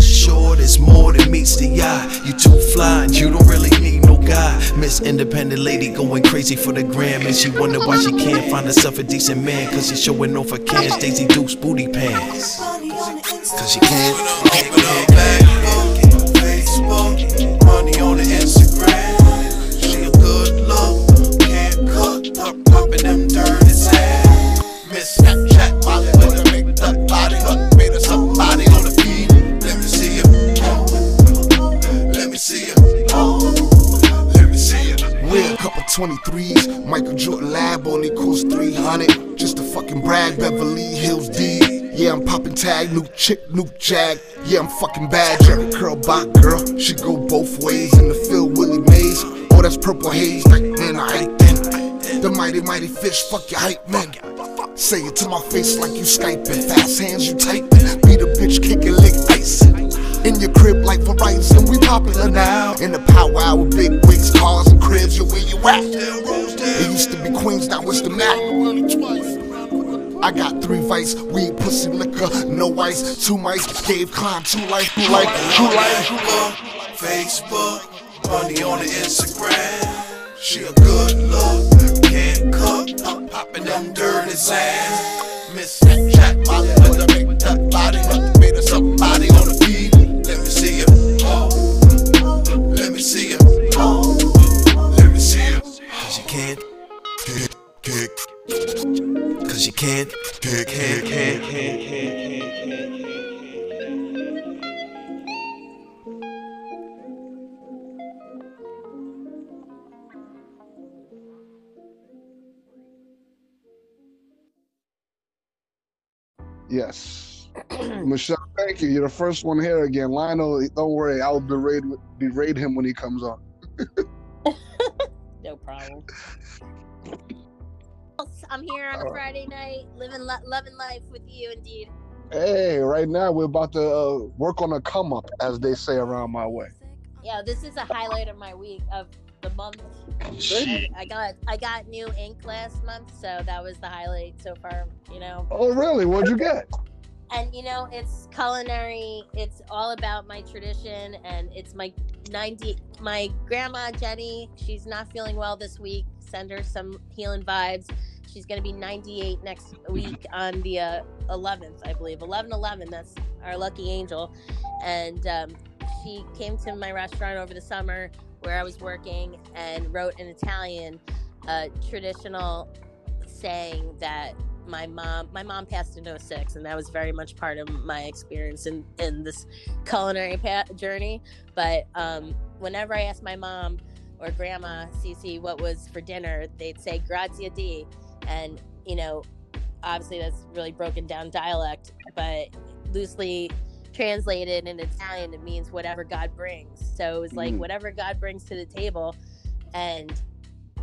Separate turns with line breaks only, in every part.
Sure, there's more than meets the eye. You too fly and you don't really need no guy. Miss Independent Lady going crazy for the gram. And she wonder why she can't find herself a decent man. Cause he's showing off her cans, Daisy Dukes booty pants.
Michael Jordan Lab only costs 300. Just to fucking brag, Beverly Hills D. Yeah, I'm popping tag, new chick, new jag. Yeah, I'm fucking bad, Jerry curl bot girl. She go both ways in the field, Willie Mays. Oh, that's purple haze, like man, I ain't then. The mighty, mighty fish, fuck your hype man. Say it to my face like you Skyping. Fast hands, you typing. Beat a bitch, kick and lick ice. In your crib like Verizon, we popular now. In the power hour, big wigs, cars and cribs, yo, where you at? It used to be Queens, now it's the Mac. I got three vice, weed, pussy, liquor, no ice, two mice, gave Klein two life, two life, two life.
Facebook, money on the Instagram. She a good look, can't cook, pop popping them dirty sands. Miss Molly with a make up body, Cause you can't kick, kick, kick, kick, kick.
Yes. Michelle, thank you. You're the first one here again. Lionel, don't worry. I'll berate, berate him when he comes on.
No problem. I'm here on a
Alright.
Friday night, living li- loving life with you, indeed.
Hey, right now we're about to uh, work on a come up, as they say around my way.
Yeah, this is a highlight of my week of the month. I, I got I got new ink last month, so that was the highlight so far. You know,
Oh, really? What'd you get?
and you know it's culinary. It's all about my tradition, and it's my ninety. My grandma Jenny, she's not feeling well this week. Send her some healing vibes. She's gonna be 98 next week on the uh, 11th, I believe. 11 11. That's our lucky angel, and um, she came to my restaurant over the summer where I was working and wrote in Italian a traditional saying that my mom my mom passed in 06 and that was very much part of my experience in in this culinary pa- journey but um whenever i asked my mom or grandma Cece what was for dinner they'd say grazia di and you know obviously that's really broken down dialect but loosely translated in italian it means whatever god brings. So it was like
Mm.
whatever god brings to the table. And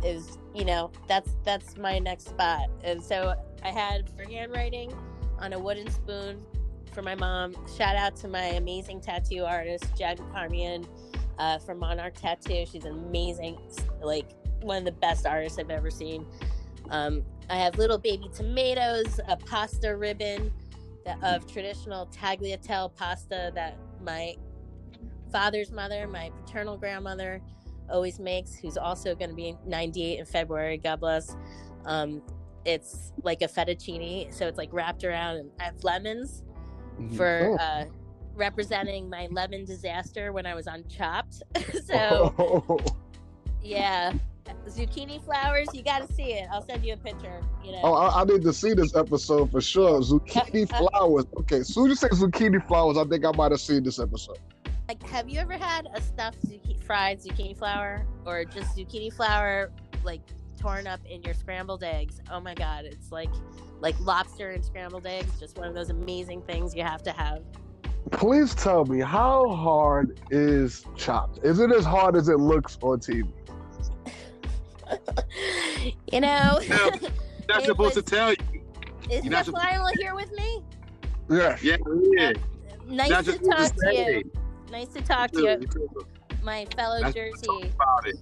is you know that's that's my next spot. And so i had for handwriting on a wooden spoon for my mom. Shout out to my amazing tattoo artist jen parmian uh, from monarch tattoo she's amazing like one of the best artists i've ever seen um, i have little baby tomatoes a pasta ribbon that, of traditional tagliatelle pasta that my father's mother my paternal grandmother always makes, who's also going to be 98 in February. God bless. Um, it's like a fettuccine, so it's like wrapped around, and I have lemons for
Oh.
uh, representing my lemon disaster when I was on Chopped. so oh. Yeah. Zucchini flowers, you got to see it. I'll send you a picture. You know.
Oh, I, I need to see this episode for sure. Zucchini flowers. Okay, as soon as you say zucchini flowers, I think I might have seen this episode.
Like, have you ever had a stuffed zucchini, fried zucchini flower, or just zucchini flower, like torn up in your scrambled eggs? Oh my god, it's like like lobster and scrambled eggs. Just one of those amazing things you have to have.
Please tell me how hard is chopped? Is it as hard as it looks on TV?
you know,
No, Not
It
supposed to tell you.
is
You're not
Jeff Lionel here with me?
Yeah.
Yeah, yeah.
Nice
Not
to talk to
say.
you. Nice to talk to
You
you, my fellow
That's-
Jersey.
About it.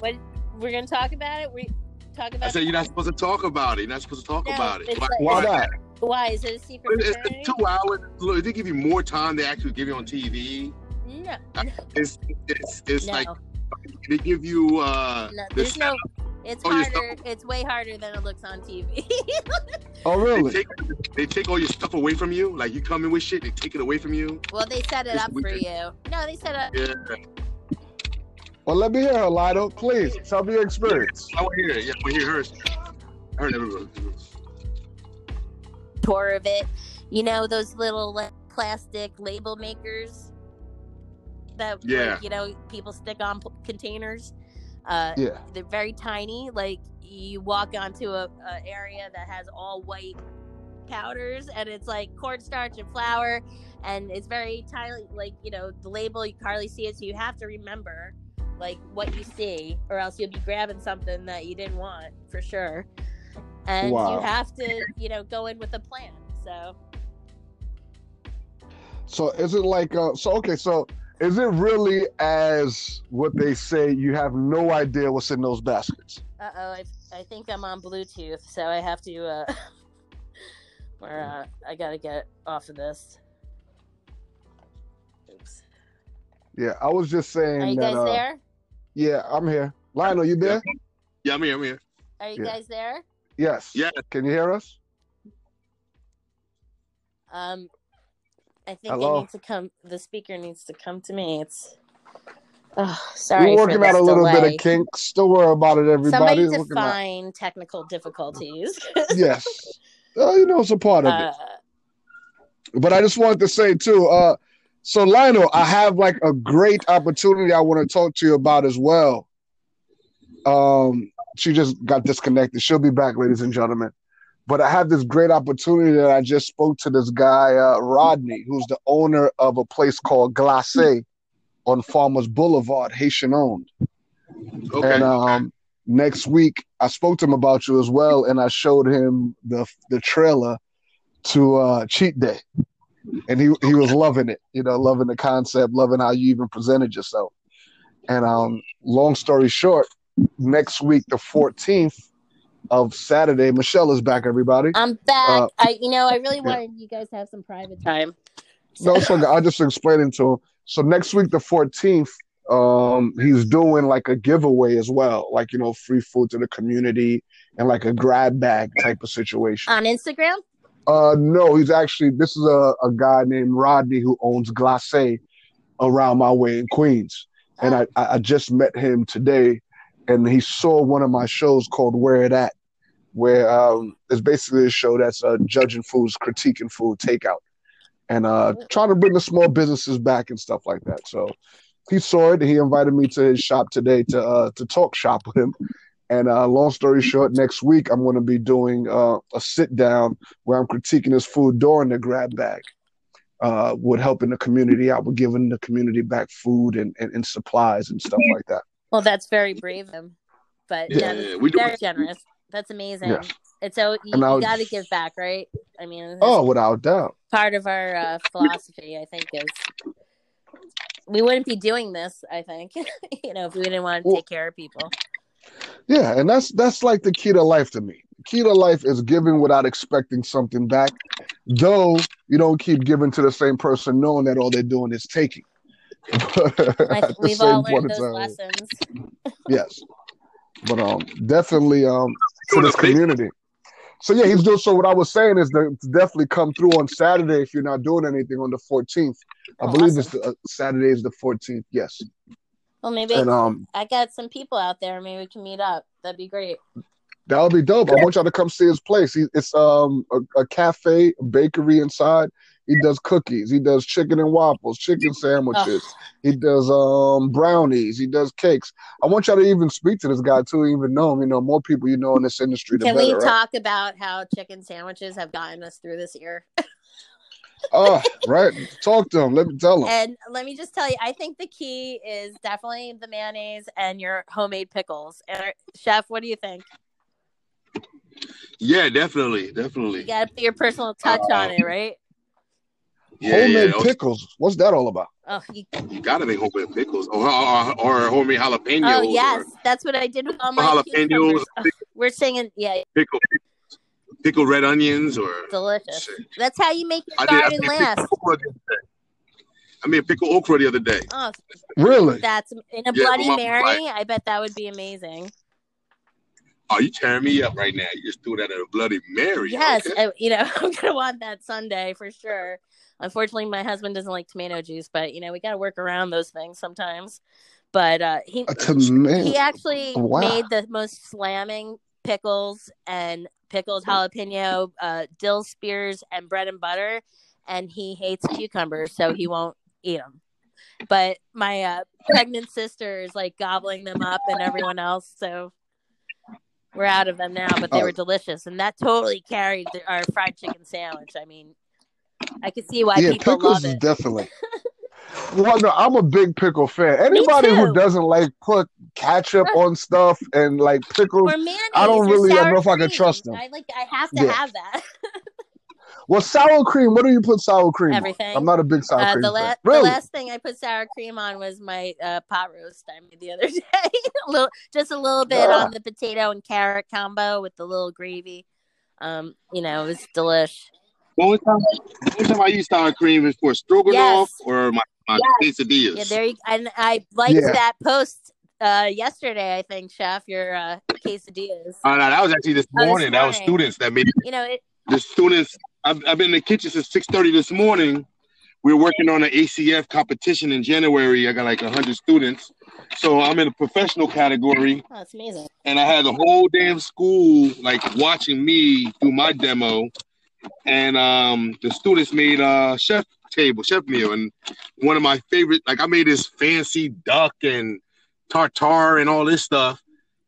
What we're gonna talk about it? We talk about
I said you're not supposed to talk about it. You're not supposed to talk
No,
about it.
it's
Why-
like-
Why not?
Why is it a secret
It's, it's two hours. Look, they give you more time to actually give you on TV.
No,
It's it's it's
no,
like they give you uh
no.
the
no. It's
you're
harder. It's way harder than it looks on TV.
Oh, really?
They
really?
take, they take all your stuff away from you. Like you come in with shit, they take it away from you.
well, they set it
It's
up for you. No, they set up.
Yeah,
Well, let me hear her, Lido. Please tell me your experience.
I want to hear it. Yeah, I want to hear hers. I heard everyone.
Tour of it. You know those little like, plastic label makers that like,
Yeah.
you know people stick on p- containers. Uh,
Yeah.
they're very tiny. Like you walk onto a, a area that has all white powders, and it's like cornstarch and flour, and it's very tiny. Like you know the label, you hardly see it, so you have to remember like what you see, or else you'll be grabbing something that you didn't want for sure. And
Wow.
you have to, you know, go in with a plan. So
So is it like uh so okay, so is it really as what they say you have no idea what's in those baskets?
Uh oh, I, I think I'm on Bluetooth, so I have to. uh Where uh, I gotta get off of this. Oops.
Yeah, I was just saying
Are you
that
guys
uh,
there?
Yeah, I'm here. Lionel, you there?
Yeah, I'm here. I'm here.
Are you
yeah.
guys there?
Yes.
Yeah.
Can you hear us?
Um, I think
Hello?
I need to come. The speaker needs to come to me. It's. Oh, sorry.
We're
for
working
this
out a little bit of kinks. Don't worry about it, everybody.
Somebody
We're out-
define technical difficulties.
Yes. Uh, you know, it's a part of it.
uh,
But I just wanted to say too, uh, so Lionel, I have like a great opportunity I want to talk to you about as well. Um, she just got disconnected. She'll be back, ladies and gentlemen. But I have this great opportunity that I just spoke to this guy, uh, Rodney, who's the owner of a place called Glacé on Farmers Boulevard, Haitian owned.
Okay.
And um, next week, I spoke to him about you as well, and I showed him the the trailer to uh, Cheat Day, and he he was loving it. You know, loving the concept, loving how you even presented yourself. And um, long story short, next week, the fourteenth of Saturday, Michelle is back. Everybody,
I'm back.
Uh,
I, you know, I really
yeah.
wanted you guys to have some private time.
no, so I'll just explained it to him. So next week, the fourteenth, um, he's doing like a giveaway as well, like you know, free food to the community and like a grab bag type of situation.
on Instagram.
Uh, no, he's actually this is a, a guy named Rodney who owns Glacé around my way in Queens, and I I I just met him today, and he saw one of my shows called Where It At, where um it's basically a show that's uh, judging foods, critiquing food takeout, and uh trying to bring the small businesses back and stuff like that. So he saw it. He invited me to his shop today to uh to talk shop with him. And uh, long story short, next week I'm going to be doing uh, a sit down where I'm critiquing his food during the grab bag, uh, with helping the community out, with giving the community back food and, and, and supplies and stuff like that.
Well, that's very brave of him, but
Yeah,
that's
we do
very generous. That's amazing.
Yes.
And so you, you got to give back, right? I mean,
Oh, without doubt.
part of our uh, philosophy, I think, is we wouldn't be doing this. I think, you know, if we didn't want to
Well-
take care of people.
Yeah, and that's that's like the key to life to me. The key to life is giving without expecting something back, though you don't keep giving to the same person knowing that all they're doing is taking.
I
At the
we've all learned those
time.
lessons.
Yes, but um, definitely um to this community. So yeah, he's doing. So what I was saying is that to definitely come through on Saturday if you're not doing anything on the 14th. I
Oh,
believe
awesome.
it's the, uh, Saturday is the 14th. Yes.
Well, maybe
And um,
I got some people out there. Maybe we can meet up. That'd be great.
that would be dope. I want y'all to come see his place. He, it's um a, a cafe, a bakery inside. He does cookies. He does chicken and waffles, chicken sandwiches. He does um brownies. He does cakes. I want y'all to even speak to this guy too, even know him. You know, more people you know in this industry, the
Can
better.
we
right?
talk about how chicken sandwiches have gotten us through this year?
Oh, right. Talk to him. Let me tell him.
And let me just tell you, I think the key is definitely the mayonnaise and your homemade pickles. And our, chef, what do you think?
Yeah, definitely, definitely.
You got to put your personal touch on it, um, right?
Yeah,
Homemade
yeah.
pickles. What's that all about?
Oh, you,
You gotta make homemade pickles or, or, or homemade jalapenos.
oh yes,
Or
that's what I did with all my
jalapenos,
cucumbers. Ugh, we're singing, yeah,
pickle, pickle red onions, or
delicious.
Shit.
That's how you make your
I did. I
garden
made
last.
okra the other day. I made pickle okra the other day.
Oh,
Really?
that's in a
Yeah,
Bloody
my-
Mary. I bet that would be amazing.
Oh, you tearing me up right now. You just threw that at a bloody Mary.
Yes,
Okay.
I, you know, I'm gonna want that Sunday for sure. Unfortunately, my husband doesn't like tomato juice, but you know, we got to work around those things sometimes. But uh, he he actually
Wow.
made the most slamming pickles and pickled jalapeno, uh, dill spears, and bread and butter. And he hates cucumbers, so he won't eat them. But my uh, pregnant sister is like gobbling them up, and everyone else. So we're out of them now, but they
Oh.
were delicious, and that totally carried our fried chicken sandwich. I mean, I can see why
yeah,
people
pickles
love
is
it.
definitely. Well, no, I'm a big pickle fan. Anybody who doesn't like put ketchup on stuff and like pickles, I don't really know if I can trust them.
I like. I have to
Yeah.
have that.
well, sour cream. What do you put sour cream? on?
Everything.
I'm not a big sour
Uh,
cream
the,
fan.
la-
Really?
the last thing I put sour cream on was my uh, pot roast I made the other day. a little, just a little bit
Ah.
on the potato and carrot combo with the little gravy. Um, you know, it was delish.
The only time, the only time I use sour cream is for stroganoff
Yes.
or my, my quesadillas.
Yeah, there. You, and I liked
Yeah.
that post uh, yesterday. I think, Chef, your uh, quesadillas.
Oh, no, that was actually this
Oh, this
morning. That was students that made
You know, it,
the students. I've, I've been in the kitchen since six thirty this morning. We're working on an ACF competition in January. I got like hundred students, so I'm in a professional category,
oh, it's amazing.
and I had the whole damn school like watching me do my demo, and um, the students made a chef table, chef meal, and one of my favorite. Like I made this fancy duck and tartare and all this stuff,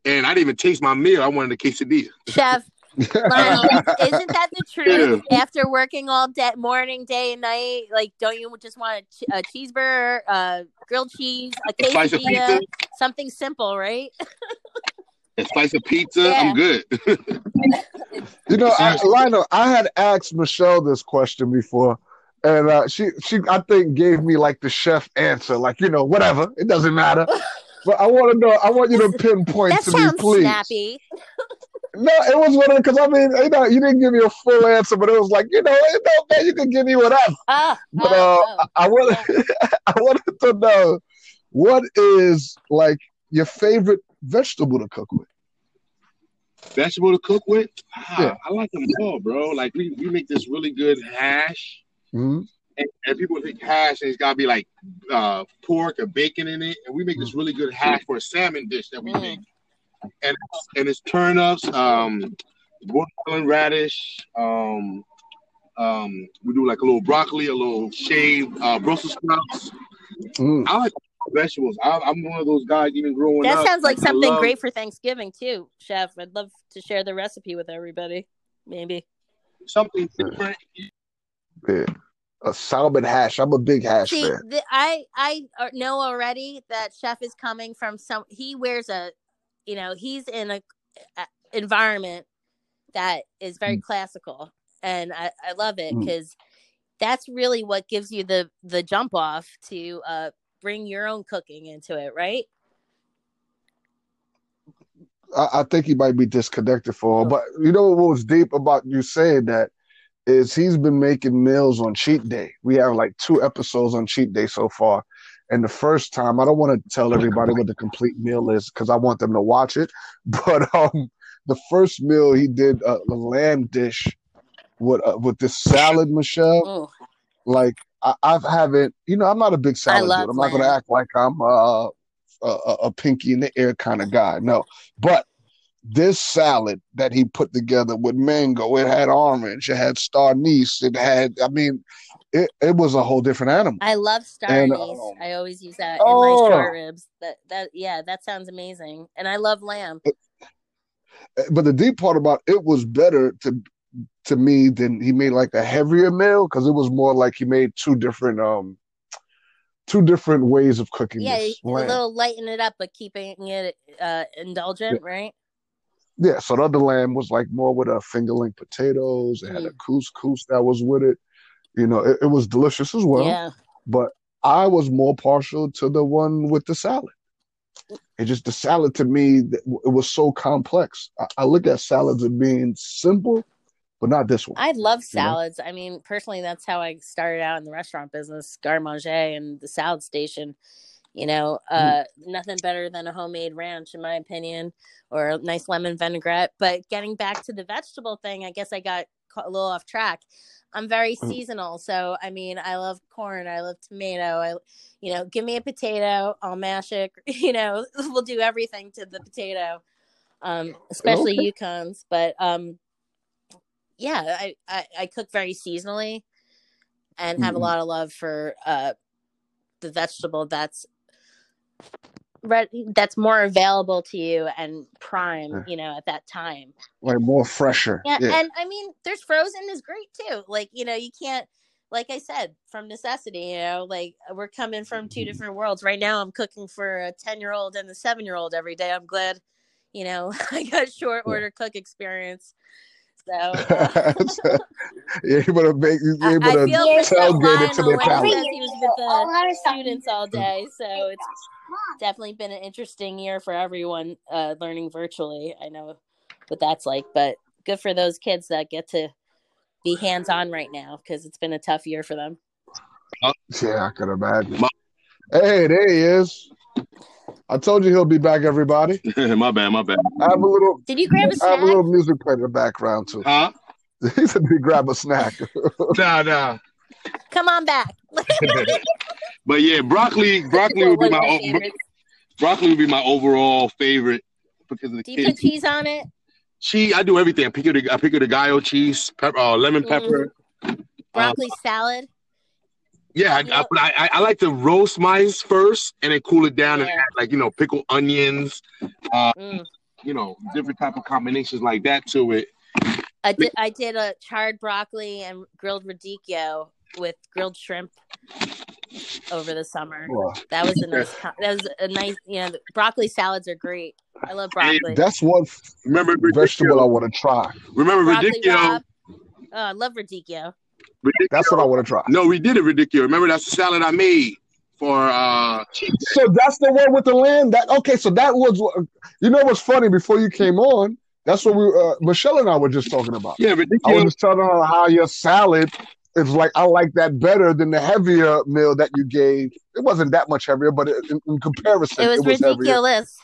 and I didn't even taste my meal. I wanted a quesadilla.
Chef, isn't that the truth? After working all day, morning, day, and night, like, don't you just want a, ch- a cheeseburger, uh, grilled cheese, a quesadilla, something simple, right?
a slice of pizza.
Yeah.
I'm good.
You know, I, Lionel, I had asked Michelle this question before, and uh, she, she, I think, gave me like the chef answer, like you know, whatever, it doesn't matter. But I want to know, I want you to pinpoint
That
to me, please.
snappy.
No, it was one of because I mean, you know, you didn't give me a full answer, but it was like, you know, it don't matter, you can give me whatever.
Oh,
But
oh,
uh,
oh.
I wanted, I wanted to know what is like your favorite vegetable to cook with.
Vegetable to cook with? Ah,
Yeah.
I like them all, bro. Like we, we make this really good hash.
Mhm.
And, and people think hash and it's gotta be like uh, pork or bacon in it. And we make this really good hash for a salmon dish that we make. And and it's turnips, um, watermelon radish, um, um, we do like a little broccoli, a little shaved uh, Brussels sprouts.
Mm.
I like vegetables. I, I'm one of those guys even growing
That
up.
sounds like something
love-
great for Thanksgiving too, Chef. I'd love to share the recipe with everybody. Maybe.
something different.
Yeah. A salmon hash. I'm a big hash
See,
fan.
the, I I uh, know already that Chef is coming from some. He wears a, you know, he's in a, a environment that is very classical, and I I love it
Mm.
because that's really what gives you the the jump off to uh bring your own cooking into it, right?
I, I think he might be disconnected for, but you know what was deep about you saying that is he's been making meals on cheat day. We have like two episodes on cheat day so far. And the first time, I don't want to tell everybody what the complete meal is because I want them to watch it. But um, the first meal he did a, a lamb dish with uh, with this salad, Michelle. Like I, I haven't, you know, I'm not a big salad dude. I'm not going to act like I'm uh a, a, pinky in the air kind of guy. No, but this salad that he put together with mango, it had orange, it had star anise, it had. I mean, it, it was a whole different animal.
I love star
And,
anise.
um,
I always use that in
Oh.
my short ribs. That that yeah, that sounds amazing. And I love lamb.
But the deep part about it was better to to me than he made like a heavier meal because it was more like he made two different um two different ways of cooking
Yeah, a little lighten it up, but keeping it uh indulgent, right?
Yeah, so the other lamb was like more with a fingerling potatoes. It had a
Mm.
couscous that was with it. You know, it, it was delicious as well.
yeah.
But I was more partial to the one with the salad. It just the salad to me, it was so complex. I, I look at salads as being simple, but not this one.
I love
You know?
salads. I mean, personally, that's how I started out in the restaurant business, garde manger and the salad station. You know, uh, nothing better than a homemade ranch, in my opinion, or a nice lemon vinaigrette. But getting back to the vegetable thing, I guess I got a little off track. I'm very
Mm.
seasonal, so I mean, I love corn, I love tomato. I, you know, give me a potato, I'll mash it. You know, we'll do everything to the potato, um, especially Yukons. But um, yeah, I, I I cook very seasonally, and have a
Mhm.
lot of love for uh the vegetable that's ready that's more available to you and prime
Yeah.
you know at that time
Like more fresher.
yeah,
Yeah.
and i mean there's frozen is great too like you know you can't like i said from necessity you know like we're coming from two different worlds right now i'm cooking for a 10 year old and a 7 year old every day i'm glad you know i got short
Yeah.
order cook experience so uh,
you're able to make you're able
I
to
feel for
tailgate it to
Lionel
their
when he
palate.
says he was with the students all day, so it's definitely been an interesting year for everyone uh, learning virtually. I know what that's like, but good for those kids that get to be hands on right now because it's been a tough year for them.
Yeah, I could imagine. Hey, there he is. I told you he'll be back, everybody.
my bad, my bad.
I have a little
Did you grab a
I
snack?
have a little music playing in the background too.
Huh?
He said he grab a snack.
Nah, nah.
Come on back.
But yeah, broccoli, broccoli would be my
my
o- broccoli would be my overall favorite because of the
Do you put cheese on it?
Cheese, I do everything. I pick it, I pick it, The gallo cheese, pepper, uh, lemon
Mhm.
pepper. Uh,
Broccoli salad?
Yeah, I,
You
I, but I, I, I like to roast mine first and then cool it down and add like you know pickled onions, uh,
Mm.
you know different type of combinations like that to it.
I did. I did a charred broccoli and grilled radicchio with grilled shrimp over the summer.
Wow.
That was a nice. That was a nice. You know, broccoli salads are great. I love broccoli.
That's one
Remember
vegetable I want to try.
Remember
broccoli
radicchio?
rabe. Oh, I love radicchio.
Radicchio.
That's what I want to try.
No, we did it ridiculous. Remember that's the salad I made for uh.
So that's the one with the lamb. That okay? So that was. You know what's funny? Before you came on, that's what we uh, Michelle and I were just talking about.
Yeah, ridiculous.
I was just telling her how your salad is like. I like that better than the heavier meal that you gave. It wasn't that much heavier, but in, in comparison,
It was
heavier.
ridiculous.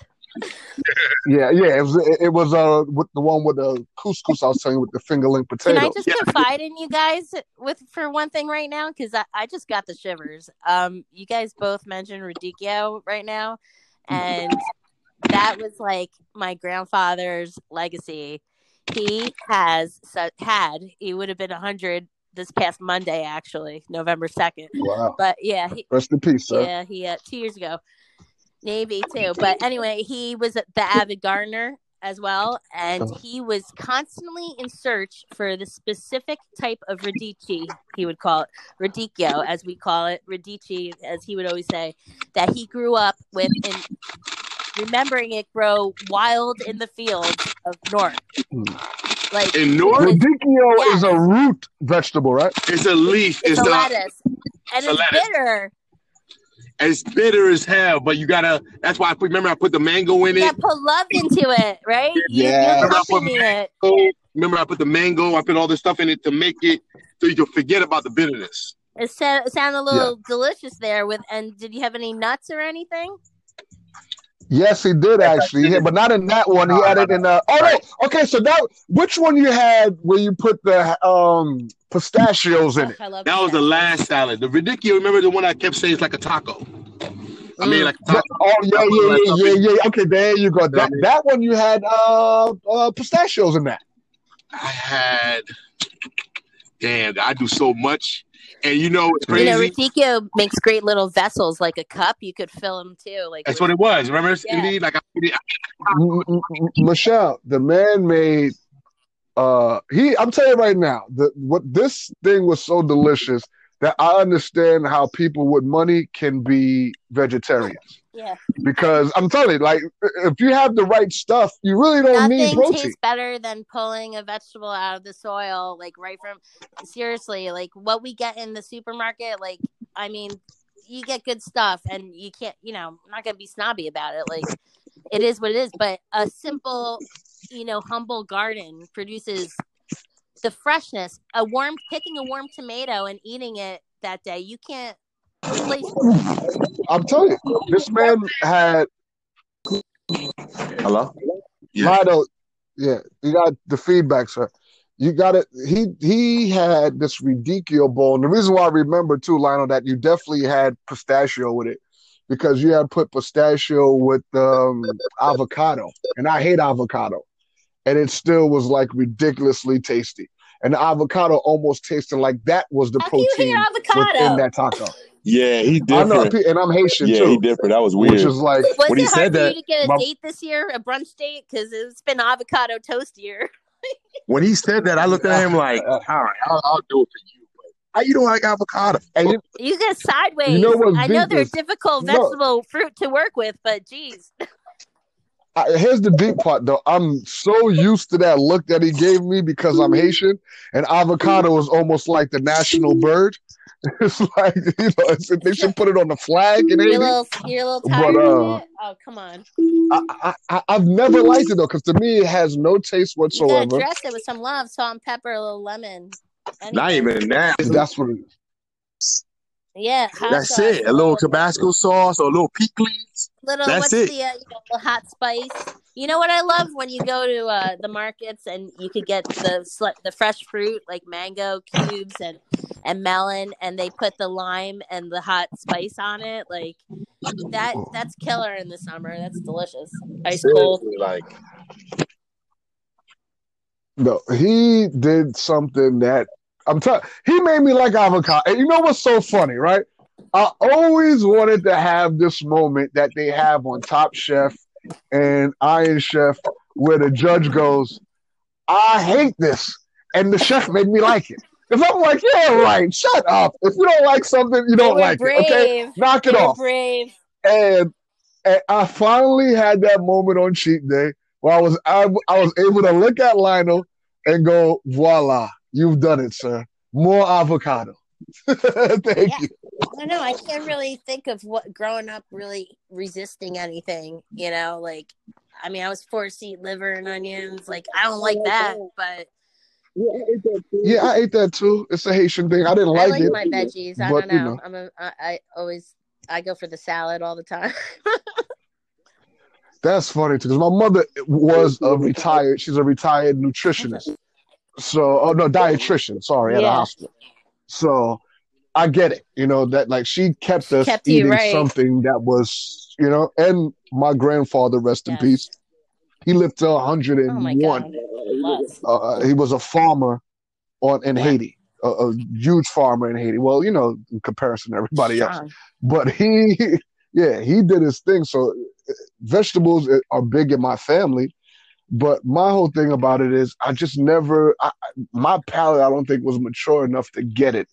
Yeah, yeah. It was. It, was uh with the one with the couscous. I was saying with the fingerling
Can I just
Yeah.
confide in you guys with for one thing right now? Because I, I just got the shivers. Um, you guys both mentioned radicchio right now, and that was like my grandfather's legacy. He has had he would have been hundred this past Monday, actually, November second.
Wow.
But yeah, he,
Rest in peace, sir.
yeah, he uh, two years ago, Navy too. But anyway, he was the avid gardener as well, and
Uh-huh.
he was constantly in search for the specific type of radici. He would call it radicchio, as we call it, radici, as he would always say, that he grew up with, and remembering it grow wild in the fields of North, like
In North,
Radicchio
Yes.
is a root vegetable, right?
it's a leaf.
it's,
It's,
a
a,
lettuce, and
it's
it's bitter.
It's bitter as hell, but you gotta. That's why I put. Remember, I put the mango in it.
to put love into it, right?
Yeah.
Remember, I put
it.
Remember, I put the mango. I put all this stuff in it to make it so you can forget about the bitterness.
It it sounded a little delicious there. With and did you have any nuts or anything?
Yes, he did actually. Yeah, but not in that one. He had it in uh oh no. Okay, so that which one you had where you put the um pistachios in
Oh,
it?
I love
That was the last salad. The radicchio. Remember the one I kept saying it's like a taco. I mean, like
Yeah, oh yeah, yeah, yeah, yeah, yeah. Okay, there you go. That that one you had uh, uh pistachios in that.
I had. Damn, I do so much, and you know it's crazy.
You know, Radicchio makes great little vessels, like a cup. You could fill them too. Like
That's what it was. Remember,
Yeah.
Stevie? Like I,
M- M- M- Michelle, the man made uh he I'm telling you right now, the what this thing was so delicious that I understand how people with money can be vegetarians.
Yeah.
Because I'm telling you, like if you have the right stuff, you really don't need
Nothing
protein.
tastes better than pulling a vegetable out of the soil, like right from. Seriously, like what we get in the supermarket, like I mean, you get good stuff, and you can't, you know, I'm not gonna be snobby about it. Like it is what it is, but a simple, you know, humble garden produces the freshness. A warm, picking a warm tomato and eating it that day, you can't.
I'm telling you, this man had
Hello?
Yeah.
Lido, yeah, you got the feedback, sir. You got it. He he had this ridiculous bowl, and the reason why I remember too, Lionel, that you definitely had pistachio with it, because you had put pistachio with um, avocado, and I hate avocado, and it still was like ridiculously tasty, and the avocado almost tasted like that was the
How can you hate
protein within
avocado?
that taco.
Yeah, he did.
I know,
different.
and I'm Haitian
Yeah,
too,
he different. That was weird.
which is like
Was
When
it
he
hard
said
for
that,
you to get a
my-
date this year, a brunch date? Because it's been avocado toast year.
When he said that, I looked at him like, all right, I'll, I'll do it for you. How you don't like avocado?
and you,
You get sideways.
You know what's
I know
deep
they're
is-
difficult
No.
vegetable fruit to work with, but geez,
I, here's the deep part though. I'm so used to that look that he gave me because I'm mm-hmm. Haitian, and avocado is almost like the national bird. It's like you know, it's, they should put it on the flag in
you're a little, you're a little
But, uh,
of it. Oh, come on!
I, I, I, I've never liked it though, because to me it has no taste
You gotta
whatsoever.
dress it with some love, salt and pepper, a little lemon.
Not even that.
That's what it is.
Yeah,
That's
sauce,
it. A little Tabasco sauce or a little pickles.
Little
That's
what's
it.
the uh, you know, the hot spice? You know what I love when you go to uh, the markets and you could get the sl- the fresh fruit like mango cubes and and melon, and they put the lime and the hot spice on it. Like that that's killer in the summer. That's delicious. Ice cold.
Like,
No, he did something that I'm telling. He made me like avocado. And you know what's so funny, right? I always wanted to have this moment that they have on Top Chef and Iron Chef, where the judge goes, "I hate this," and the chef made me like it. If I'm like, "Yeah, right," shut up. If you don't like something, you don't like
brave.
it. Okay, knock it
were
off.
brave.
And, and I finally had that moment on cheat day where I was I, I was able to look at Lionel and go, "Voila, you've done it, sir. More avocado." Thank
Yeah.
you.
I don't know. I can't really think of what growing up really resisting anything. You know, like I mean, I was forced to eat liver and onions. Like I don't like that, but
Yeah, I ate that too. It's a Haitian thing. I didn't like, it.
I
like
like
it.
my veggies. I
but,
don't
you
know.
know.
I'm a. I, I always. I go for the salad all the time.
That's funny too, because my mother was a retired. She's a retired nutritionist. So, oh no, dietitian. Sorry, at a hospital. So, I get it. You know that like she kept us
Kept
eating
right.
something that was, you know. And my grandfather, rest in peace, he lived to
oh my
101.
god.
Uh, he was a farmer on in Haiti, a, a huge farmer in Haiti. Well, you know, in comparison to everybody else, but he, yeah, he did his thing. So uh, vegetables are big in my family. But my whole thing about it is, I just never, I- my palate, I don't think was mature enough to get it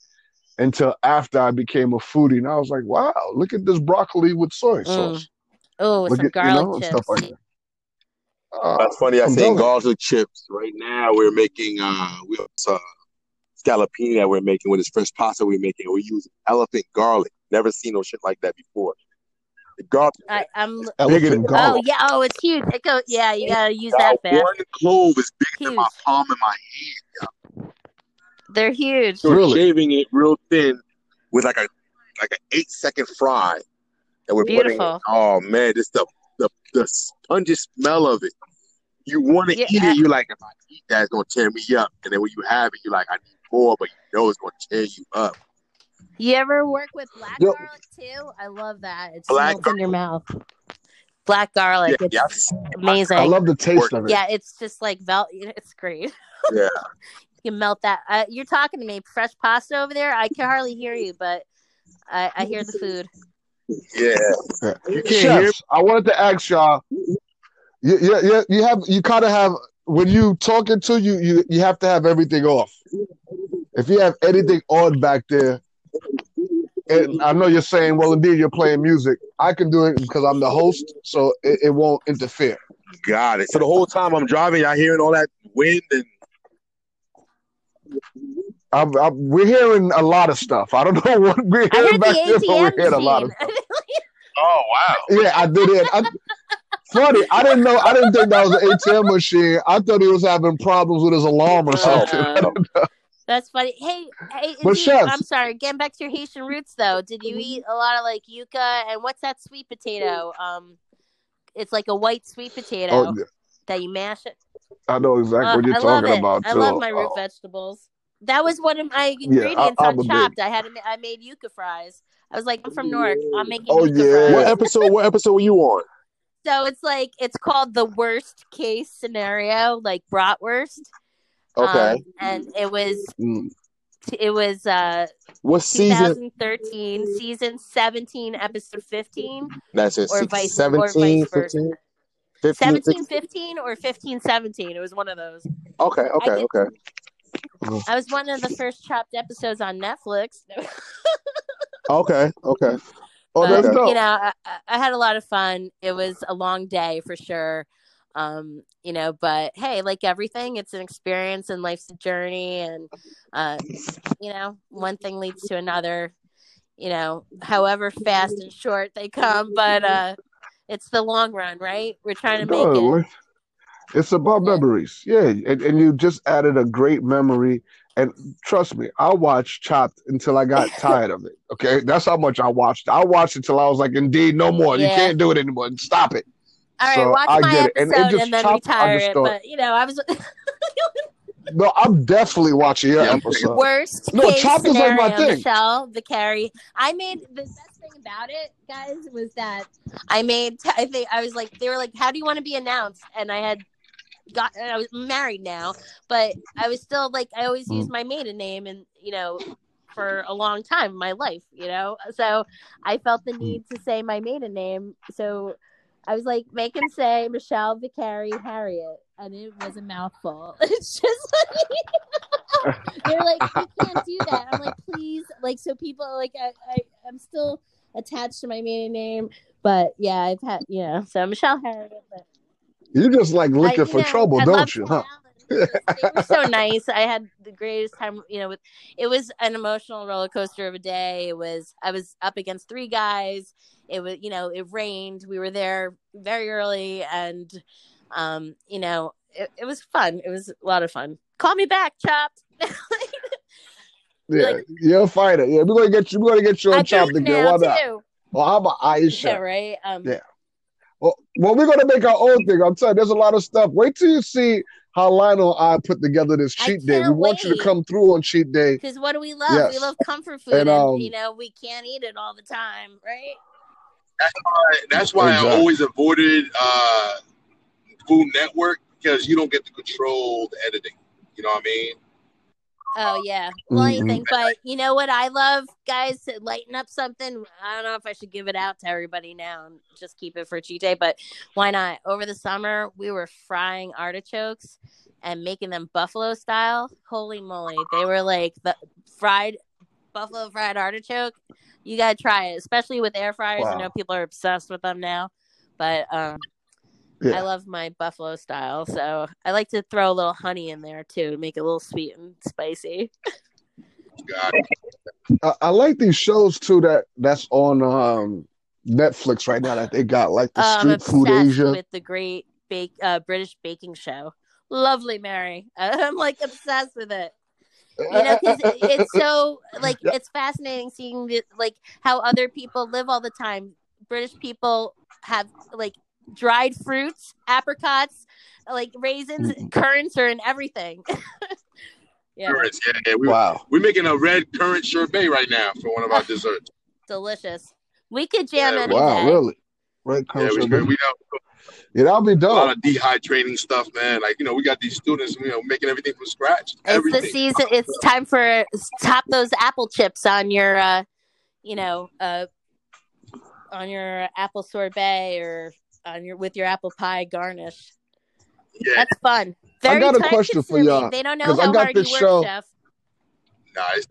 until after I became a foodie. And I was like, wow, look at this broccoli with soy
Mm.
sauce.
Oh, with
Look
some
at, you
garlic
know,
chips.
stuff like that. Uh,
that's funny. I
I'm
seen
telling you.
garlic chips. Right now, we're making uh, we have uh, scallopini that we're making with this fresh pasta we're making. We use elephant garlic. Never seen no shit like that before. The garlic
I, I'm.
bigger
Elephant
than
Oh yeah. Oh, it's huge. It goes. Yeah, you gotta use
Now,
that fast.
one clove is bigger than my palm of my hand.
They're huge.
So we're
Really?
shaving it real thin with like a like an eight second fry. And we're putting
Beautiful.
oh man, this the the the spongy smell of it. You want to
Yeah,
eat it, you're like, if I eat that, it's gonna tear me up. And then when you have it, you're like, I need more, but you know it's gonna tear you up.
You ever work with black
Yo.
garlic too? I love that. It's
Black
melts in your mouth. Black garlic.
Yeah,
it's
yeah.
amazing.
I love the taste of it.
Yeah, it's just like vel- It's great.
Yeah.
You can melt that. Uh, you're talking to me. Fresh pasta over there. I can hardly hear you, but I, I hear the food.
Yeah.
Yeah.
You can't hear
I wanted to ask y'all. You, you, you, you have you kind of have when you talking to you you you have to have everything off. If you have anything on back there, and I know you're saying, well, indeed, you're playing music. I can do it because I'm the host, so it, it won't interfere.
Got it. So the whole time I'm driving, y'all hearing all that wind and
I'm, I'm, we're hearing a lot of stuff. I don't know what we're hearing
heard
back there, but we're
ATM
hearing a lot of stuff.
oh wow.
Yeah, I did it. I, funny, I didn't know. I didn't think that was an ATM machine. I thought he was having problems with his alarm or something.
Uh, That's funny. Hey, hey,
But
Izzy,
chefs-
I'm sorry. Getting back to your Haitian roots, though, did you eat a lot of like yuca and what's that sweet potato? Um, it's like a white sweet potato
oh, yeah.
that you mash it.
I know exactly
Uh,
what you're
I love
talking
it.
about
I
too.
love my root
Oh,
vegetables. That was one of my ingredients
I'm
on
a big-
Chopped. I had I made yuca fries. I was like, I'm from Newark. I'm making
Oh,
yuca
yeah.
fries.
What episode what episode were you on?
So it's like it's called the worst case scenario, like bratwurst.
Okay.
Um, and it was
mm.
it was uh
what season
2013 season 17 episode 15
that's it?
or
Six-
vice- or
17,
vice versa.
15? 15,
17 15 or 15 17 it was one of those
Okay, okay,
I
okay.
i was one of the first chopped episodes on netflix
Okay, okay.
Oh,
But,
that's dope.
you know I, I- I had a lot of fun it was a long day for sure um you know but hey like everything it's an experience and life's a journey and uh you know one thing leads to another you know however fast and short they come but uh it's the long run right we're trying to make it
It's about
Yeah.
memories. Yeah. And, and you just added a great memory. And trust me, I watched Chopped until I got tired of it. Okay. That's how much I watched. I watched until I was like, indeed, no more. You can't do it anymore. Stop it.
all right
So,
watch
I
my
get it. And it
episode and, then retire it but you know i was
No, I'm definitely watching your episode.
worst
No,
case
Chopped is
scenario
like my thing.
michelle vicari. I made the best thing about it guys was that i made i think i was like they were like how do you want to be announced? And i had got and i was married now but i was still like i always
Mm.
use my maiden name and you know for a long time in my life you know? So i felt the need to say my maiden name. So I was like, make him say Michelle Vicari Harriet, and it was a mouthful. It's just like they're like, you can't do that. I'm like, please, like, so people like, I, I, I'm still attached to my maiden name, but yeah, I've had, you know, so Michelle Harriet. But
You just like looking
you
for
know,
trouble,
I
don't you? Huh?
Allen. They were so nice. I had the greatest time. You know, with it was an emotional roller coaster of a day. It was. I was up against three guys. It was. You know, it rained. We were there very early, and um, you know, it, it was fun. It was a lot of fun. Call me back, Chopped.
Yeah,
Like-
you're a fighter. Yeah, we're gonna get you. We're gonna get you on Chopped
beat
again.
now
Why not?
too.
Well, I'm an Aisha.
Yeah, right. Um,
Yeah. Well, well, we're gonna make our own thing. I'm telling you, there's a lot of stuff. Wait till you see how Lionel and I put together this cheat day. We
can't
want you to come through on cheat day.
Because what do we love? We love comfort food,
And,
and,
um,
you know we can't eat it all the time, right?
That's why
Exactly.
I always avoided uh, Food Network because you don't get to control the editing. You know what I mean?
Oh yeah. Well, anything, but you know what I love, guys, to lighten up something. I don't know if I should give it out to everybody now and just keep it for cheat day, but why not? Over the summer, we were frying artichokes and making them buffalo style. Holy moly, they were like the fried buffalo fried artichoke. You gotta try it, especially with air fryers. I know people are obsessed with them now, but um,
Yeah.
I love my buffalo style, so I like to throw a little honey in there too to make it a little sweet and spicy.
I, I like these shows too that that's on um Netflix right now that they got like the
Uh,
Street Food Asia.
with the great bake uh, British baking show. Lovely Mary, I'm like obsessed with it. You know, because it's so like it's fascinating seeing the, like how other people live all the time. British people have like dried fruits, apricots, like raisins,
Mm.
currants are in everything. Yeah,
Currants, yeah, yeah. We,
Wow.
We're making a red currant sherbet right now for one of our desserts.
delicious. We could jam
Yeah,
any
Wow,
day.
really? Red
Yeah,
currant
we,
sherbet.
we know
Yeah, that'll be
a lot
dope.
of dehydrating stuff, man. Like you know, we got these students, you know, making everything from scratch.
It's the season. It's time for top those apple chips on your, uh, you know, uh, on your apple sorbet or on your with your apple pie garnish.
Yeah,
That's fun. Very
got a question for y'all,
They don't know
'cause I
how
got
hard you
this
work,
show-
chef.
nah, it's,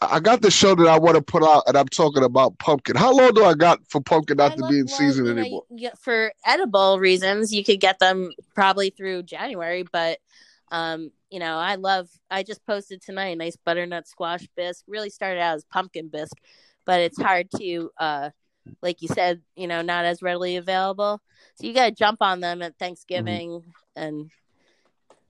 I got the show that I want to put out, and I'm talking about pumpkin. How long do I got for pumpkin not
I
to
love-
be in
well,
season
you know,
anymore?
you- for edible reasons, you could get them probably through January, but um, you know, I love. I just posted tonight a nice butternut squash bisque. Really started out as pumpkin bisque, but it's hard to, uh, like you said, you know, not as readily available. So you got to jump on them at Thanksgiving
Mm-hmm.
and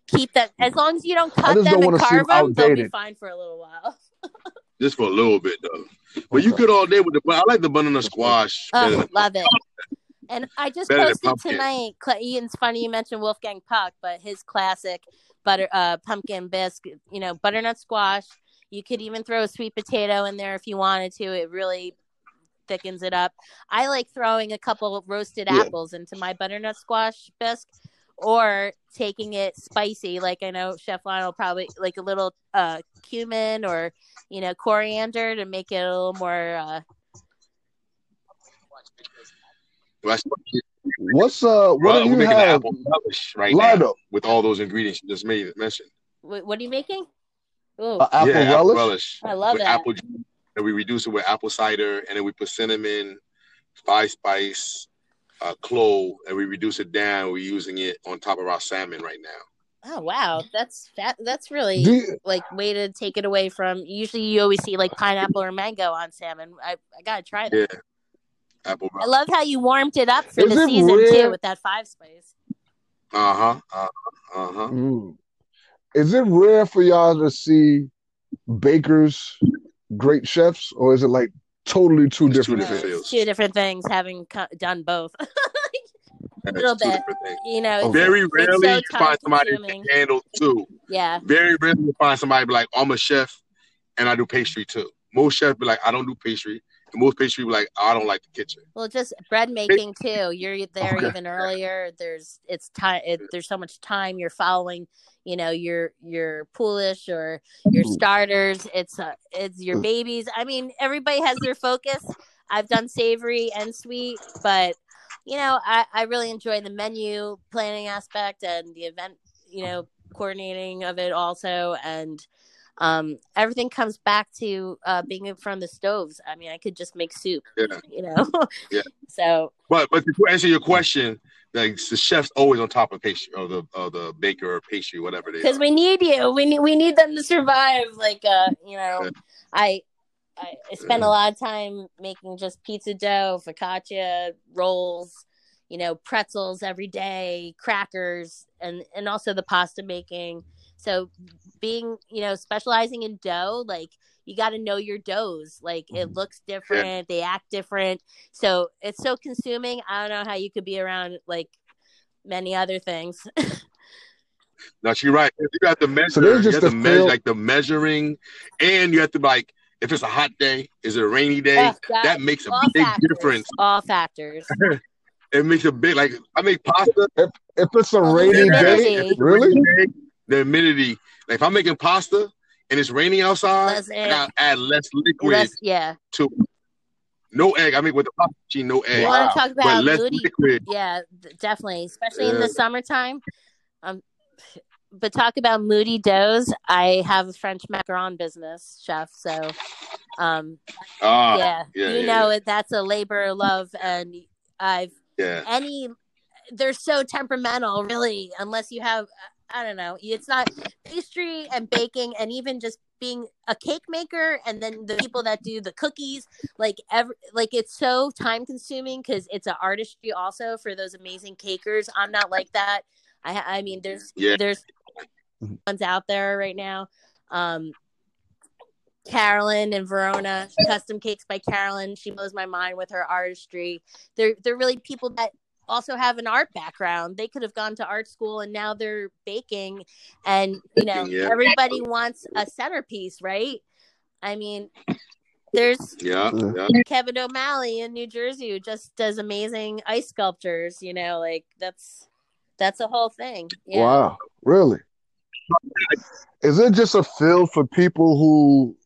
keep them. As long as you don't cut them
don't
and carve them, they'll be fine for a little while.
just for a little bit though. But you could all day with the. I like the banana squash. better
Oh, love it. And I just
Better
posted tonight. Cla- Ian's funny you mentioned Wolfgang Puck, but his classic butter uh, pumpkin bisque, you know, butternut squash. You could even throw a sweet potato in there if you wanted to. It really thickens it up. I like throwing a couple of roasted
Yeah.
apples into my butternut squash bisque, or taking it spicy. Like I know Chef Lionel probably like a little uh, cumin or you know coriander to make it a little more. Uh,
That's what you-
What's uh? What
Well,
do
we're
you
making
have,
apple relish right now with all those ingredients you just made mentioned.
what, what are you making? Ooh.
Uh, apple
yeah, apple
relish?
relish.
I love
with
that.
apple juice, and we reduce it with apple cider, and then we put cinnamon, five spice, uh, clove, and we reduce it down. We're using it on top of our salmon right now.
Oh wow, that's that, that's really
you-
like way to take it away from. Usually, you always see like pineapple or mango on salmon. I I gotta try that.
Yeah, apple
I love how you warmed it up for
Is
the season
rare-
too with that five spice.
Uh huh. Uh huh.
Mm. Is it rare for y'all to see bakers, great chefs, or is it like totally two
It's two
different
different
things?
fields.
Two different things, having co- done both.
Yeah,
little bit.
things.
you know, it's,
Very rarely
so
you find somebody that
time-consuming.
can handle two.
Yeah,
Very rarely you find somebody be like, I'm a chef and I do pastry too. Most chefs be like, I don't do pastry. And most pastry be like, I don't like the kitchen.
well, just bread making too. You're there
Okay.
even earlier. There's it's time. It, there's so much time. You're following. You know your your poolish or your starters. It's uh, it's your babies. I mean, everybody has their focus. I've done savory and sweet, but you know, I I really enjoy the menu planning aspect and the event. You know, coordinating of it also and. Um, everything comes back to uh, being from the stoves. I mean, I could just make soup,
Yeah.
you know.
Yeah.
So
But but to answer your question, like the chef's always on top of pastry or the or the baker or pastry, whatever they
because we need you, we need we need them to survive. Like, uh, you know,
Yeah.
I I I spend a lot of time making just pizza dough, focaccia, rolls, you know, pretzels every day, crackers, and and also the pasta making. So being, you know, specializing in dough, like you got to know your doughs. Like it mm-hmm. looks different, they act different. So it's so consuming. I don't know how you could be around like many other things.
No, she's right. You got to measure.
So there's
you
just
have to
a
measure like the measuring, and you have to like if it's a hot day, is it a rainy day?
Oh, God.
that makes a big
factors,
difference.
All factors.
It makes a big like I make pasta.
If it's a
the
rainy day,
humidity.
really?
Day, the humidity. Like if I'm making pasta and it's raining outside, I gotta add less liquid
Less, yeah.
to no egg. I make with the pasta machine, no egg,
You want to talk about moody?
liquid.
Yeah, definitely, especially in the summertime. Um, but talk about moody doughs. I have a French macaron business, chef. So, um,
Ah,
yeah,
yeah,
you
yeah,
know it. That's a labor of love, and I've
yeah.
any. They're so temperamental, really. Unless you have, I don't know. It's not pastry and baking, and even just being a cake maker, and then the people that do the cookies. Like every, like it's so time consuming because it's an artistry also for those amazing cakers. I'm not like that. I, I mean, there's
Yeah.
there's ones out there right now. Um, Carolyn and Verona, Custom Cakes by Carolyn. She blows my mind with her artistry. They're they're really people that also have an art background. They could have gone to art school and now they're baking and you know,
yeah.
everybody wants a centerpiece, right? I mean, there's
Yeah, yeah.
Kevin O'Malley in New Jersey who just does amazing ice sculptures, you know, like that's that's a whole thing. Yeah.
Wow, really? Is it just a field for people who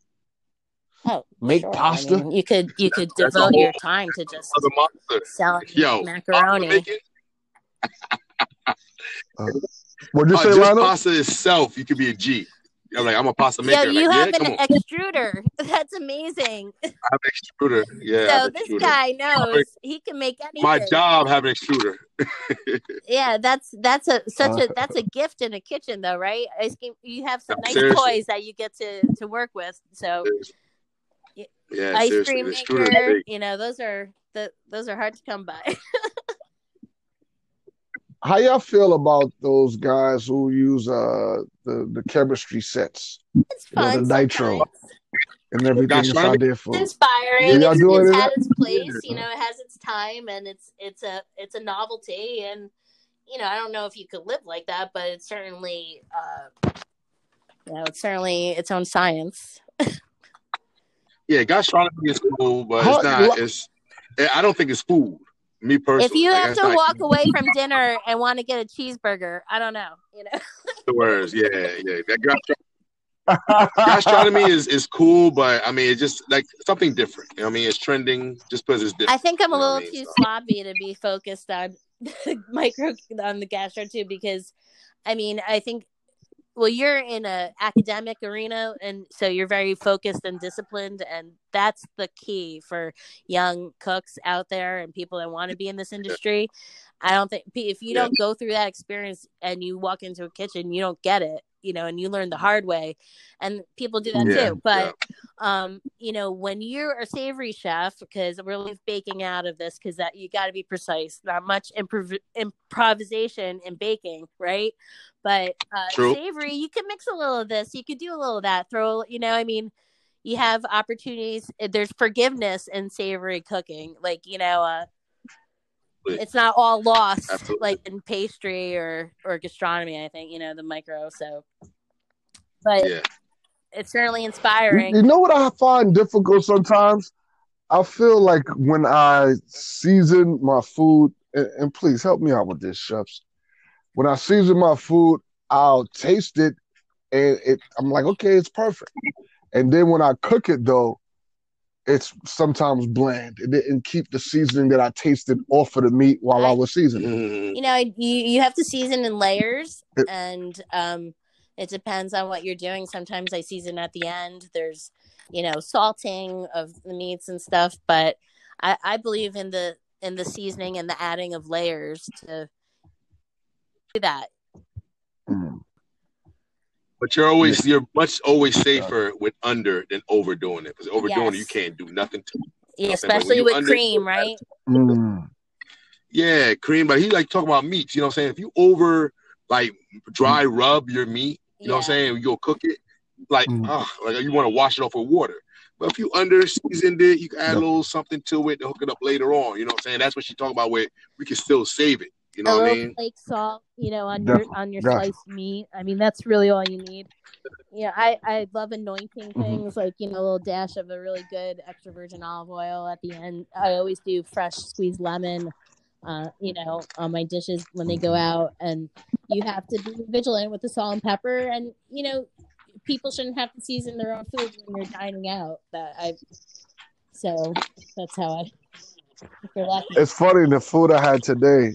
Oh,
make
sure. I
pasta?
mean, you could you could
That's a
devote your time to just
Other monster.
selling
Yo,
macaroni.
pasta
What'd you
uh,
say,
just
Lionel?
pasta itself, you could be a G. I'm like, I'm a pasta
Yo,
maker.
you
like,
have
yeah,
an extruder. That's amazing.
I have an extruder. Yeah,
so this
extruder.
guy knows he can make anything.
My job have an extruder.
Yeah, that's that's a such
Uh,
a that's a gift in a kitchen though, right? Ice. You have some nice
Seriously.
toys that you get to to work with. So
Yeah,
ice cream
the extruder is
maker, you know, those are the those are hard to come by.
How y'all feel about those guys who use uh the the chemistry sets
it's
You know, the nitro.
sometimes.
and everything
Gosh,
inside their food?
It's inspiring.
Do y'all
It's,
do any
it's
of
had its place. You know, it has its time, and it's it's a it's a novelty. And you know, I don't know if you could live like that, but it's certainly uh, you know, it's certainly its own science.
Yeah, gastronomy is cool, but it's not. It's eh, I don't think it's food. Me personally,
If you have
that's
to
not
walk away from dinner and want to get a cheeseburger, I don't know. You know,
the words. Yeah, yeah. That gastro- gastronomy is is cool, but I mean, it's just like something different. You know what I mean, it's trending just because it's different.
I think I'm a
You know
little
I mean?
too
So-
sloppy to be focused on micro on the gastro too, because I mean, I think well, you're in a academic arena, and so you're very focused and disciplined, and that's the key for young cooks out there and people that want to be in this industry. I don't think if you don't go through that experience and you walk into a kitchen, you don't get it, you know, and you learn the hard way, and people do that
Yeah,
too. But um, you know, when you're a savory chef, because we're leave baking out of this, because that you got to be precise. Not much improv- improvisation in baking, right? But uh,
True.
savory, you can mix a little of this, you could do a little of that. Throw, you know, I mean, you have opportunities. There's forgiveness in savory cooking, like you know, uh. It's not all lost,
Absolutely.
like in pastry or or gastronomy. I think you know the micro. So, but
Yeah,
it's certainly
You,
inspiring.
you know what I find difficult sometimes? I feel like when I season my food, and, and please help me out with this, chefs. When I season my food, I'll taste it, and it, I'm like, okay, it's perfect. And then when I cook it, though, it's sometimes bland. It didn't keep the seasoning that I tasted off of the meat while I was seasoning.
Mhm.
you know you you have to season in layers
It-
and um it depends on what you're doing sometimes i season at the end there's you know salting of the meats and stuff but i i believe in the in the seasoning and the adding of layers to do that
Mm.
But you're always you're much always safer with under than overdoing it because overdoing it you can't do nothing to.
yeah,
Okay, but when
especially with
under-
cream right
Mm.
Yeah, cream, but he like talking about meats. You know what I'm saying? If you over like dry
Mm.
rub your meat, you know what I'm saying? You go cook it, like
Mm.
ah, like you want to wash it off with water. But if you under seasoned it, you can add
Yep.
a little something to it to hook it up later on. You know what I'm saying? That's what she talking about. Where we can still save it. You
a
what I
little
mean?
flake salt, you know, on your on your
Definitely.
sliced meat. I mean, that's really all you need. Yeah, I I love anointing
Mhm.
things like you know a little dash of a really good extra virgin olive oil at the end. I always do fresh squeezed lemon, uh, you know, on my dishes when they go out, and you have to be vigilant with the salt and pepper. And you know, people shouldn't have to season their own food when they're dining out. That I, so that's how I. If you're lucky.
It's funny, the food I had today,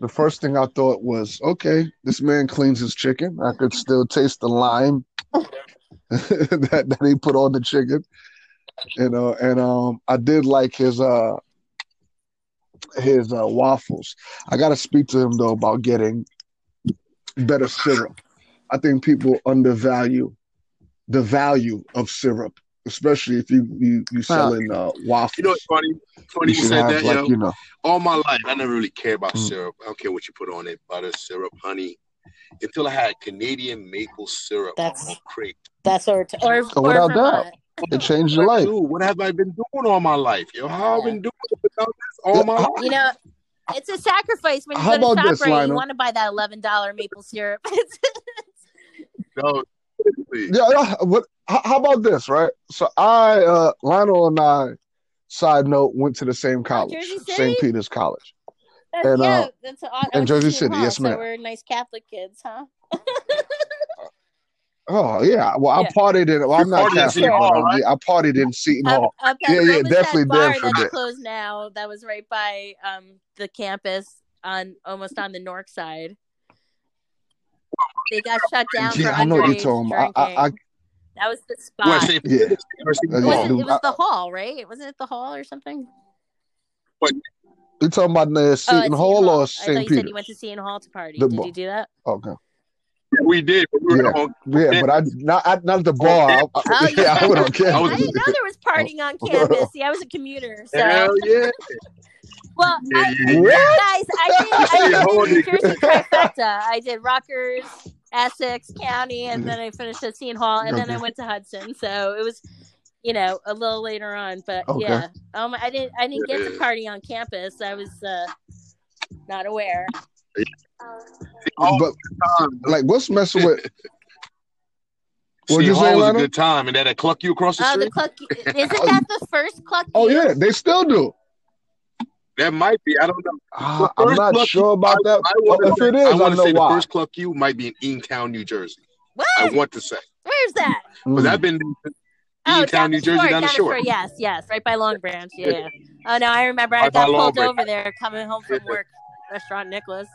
the first thing I thought was, okay, this man cleans his chicken. I could still taste the lime that, that he put on the chicken. You know, and um I did like his uh his uh waffles. I gotta speak to him though about getting better syrup. I think people undervalue the value of syrup, especially if you you you selling uh waffles.
You know what's funny? Funny you,
should
said
have,
that,
like,
yo.
you know.
All my life, I never really cared about
Mm.
syrup. I don't care what you put on it, butter, syrup, honey. Until I had Canadian maple syrup
That's-
on crate.
That's or or,
Oh,
or
without doubt.
Vermont.
It changed your life.
Dude, what have I been doing all my life? Yo, how I've been doing it without this all my life?
You know, It's a sacrifice when you
How
go to
about this,
ShopRite. You want to buy that eleven dollar maple syrup. It's-
No, please.
Yeah, yeah. What? How, how about this, right? So I, uh, Lionel and I, side note, went to the same college, St. Peter's College.
That's,
And,
yeah,
uh,
that's a, I
in Jersey City,
Hall,
yes,
so
ma'am.
we're nice Catholic kids, huh?
Oh yeah. Well,
Yeah.
I partied in. Well, I'm not
partied in
Catholic, but
Hall,
um,
right?
yeah, I partied in Seton
Up,
Hall.
up at,
Yeah, yeah, definitely
that bar
did for
that's
bit.
closed now? That was right by um the campus on almost on the north side. They got shut down for
Yeah, I know what you're
underage
talking about. I. I, I,
that was the spot.
St.
yeah.
Peter's or St.
It
yeah,
was,
dude,
it was the hall, right? Wasn't it the hall or something?
You talking about the
Oh,
Seton
Seton
Hall
Hall.
or
I
St.
thought you said you went to Seton Hall to party.
The
Did
bar.
you do that?
Okay.
We did, but we
Yeah.
on
Yeah, but I not I, not at the bar. I, I,
Oh, you
yeah, I went on
on-
campus.
I
didn't know there was partying on campus. See, I was a commuter, so
Hell yeah.
well,
Yeah,
I,
yeah, yeah.
guys, I did, I
Yeah,
did the New. Jersey trifecta. I did Rutgers, Essex County, and then I finished at Seton Hall, and then I went to Hudson. So it was, you know, a little later on. But
Okay.
yeah, um, I didn't, I didn't get to party on campus. I was uh, not aware.
But like, what's messing with? What'd
Seton
you say,
Hall was a good time, and that at Cluck-U across the
Oh, the cluck! Isn't that the first cluck?
Oh yeah, they still do.
That might be. I don't know.
Uh, I'm not sure about
I,
that.
I wanna,
if it is,
I
I,
want to
know
say the first Cluck-U might be in Eatontown, New Jersey.
What?
I want to say
Where's that?
because
Mm.
I've been
Oh,
Eatontown,
down
New Jersey,
shore,
down the shore.
Yes, yes, right by Long Branch. Yeah. yeah. Oh no, I remember. I
Right by
got
Long
pulled
Branch.
over there coming home from work. Restaurant Nicholas.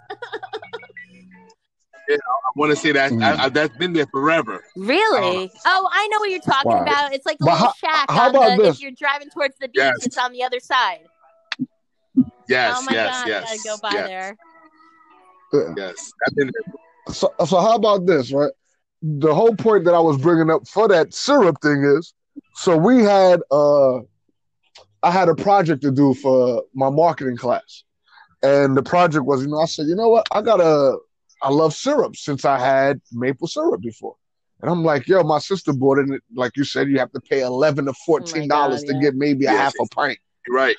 I want to say that
Mm.
I, I, that's been there forever.
Really? Oh, I know what you're talking
Wow.
about. It's like a
But
little
how-
shack.
how about
the,
this?
If you're driving towards the beach,
Yes.
it's on the other side.
Yes,
oh my
yes,
god,
yes,
I gotta go by
yes,
there.
Yeah.
yes. There.
So, so how about this, right? The whole point that I was bringing up for that syrup thing is, so we had, uh, I had a project to do for my marketing class, and the project was, you know, I said, you know what, I gotta, I love syrup since I had maple syrup before, and I'm like, yo, my sister bought it, and like you said, you have to pay eleven to fourteen dollars
God,
to
yeah.
get maybe a
Yes.
half a pint.
Right.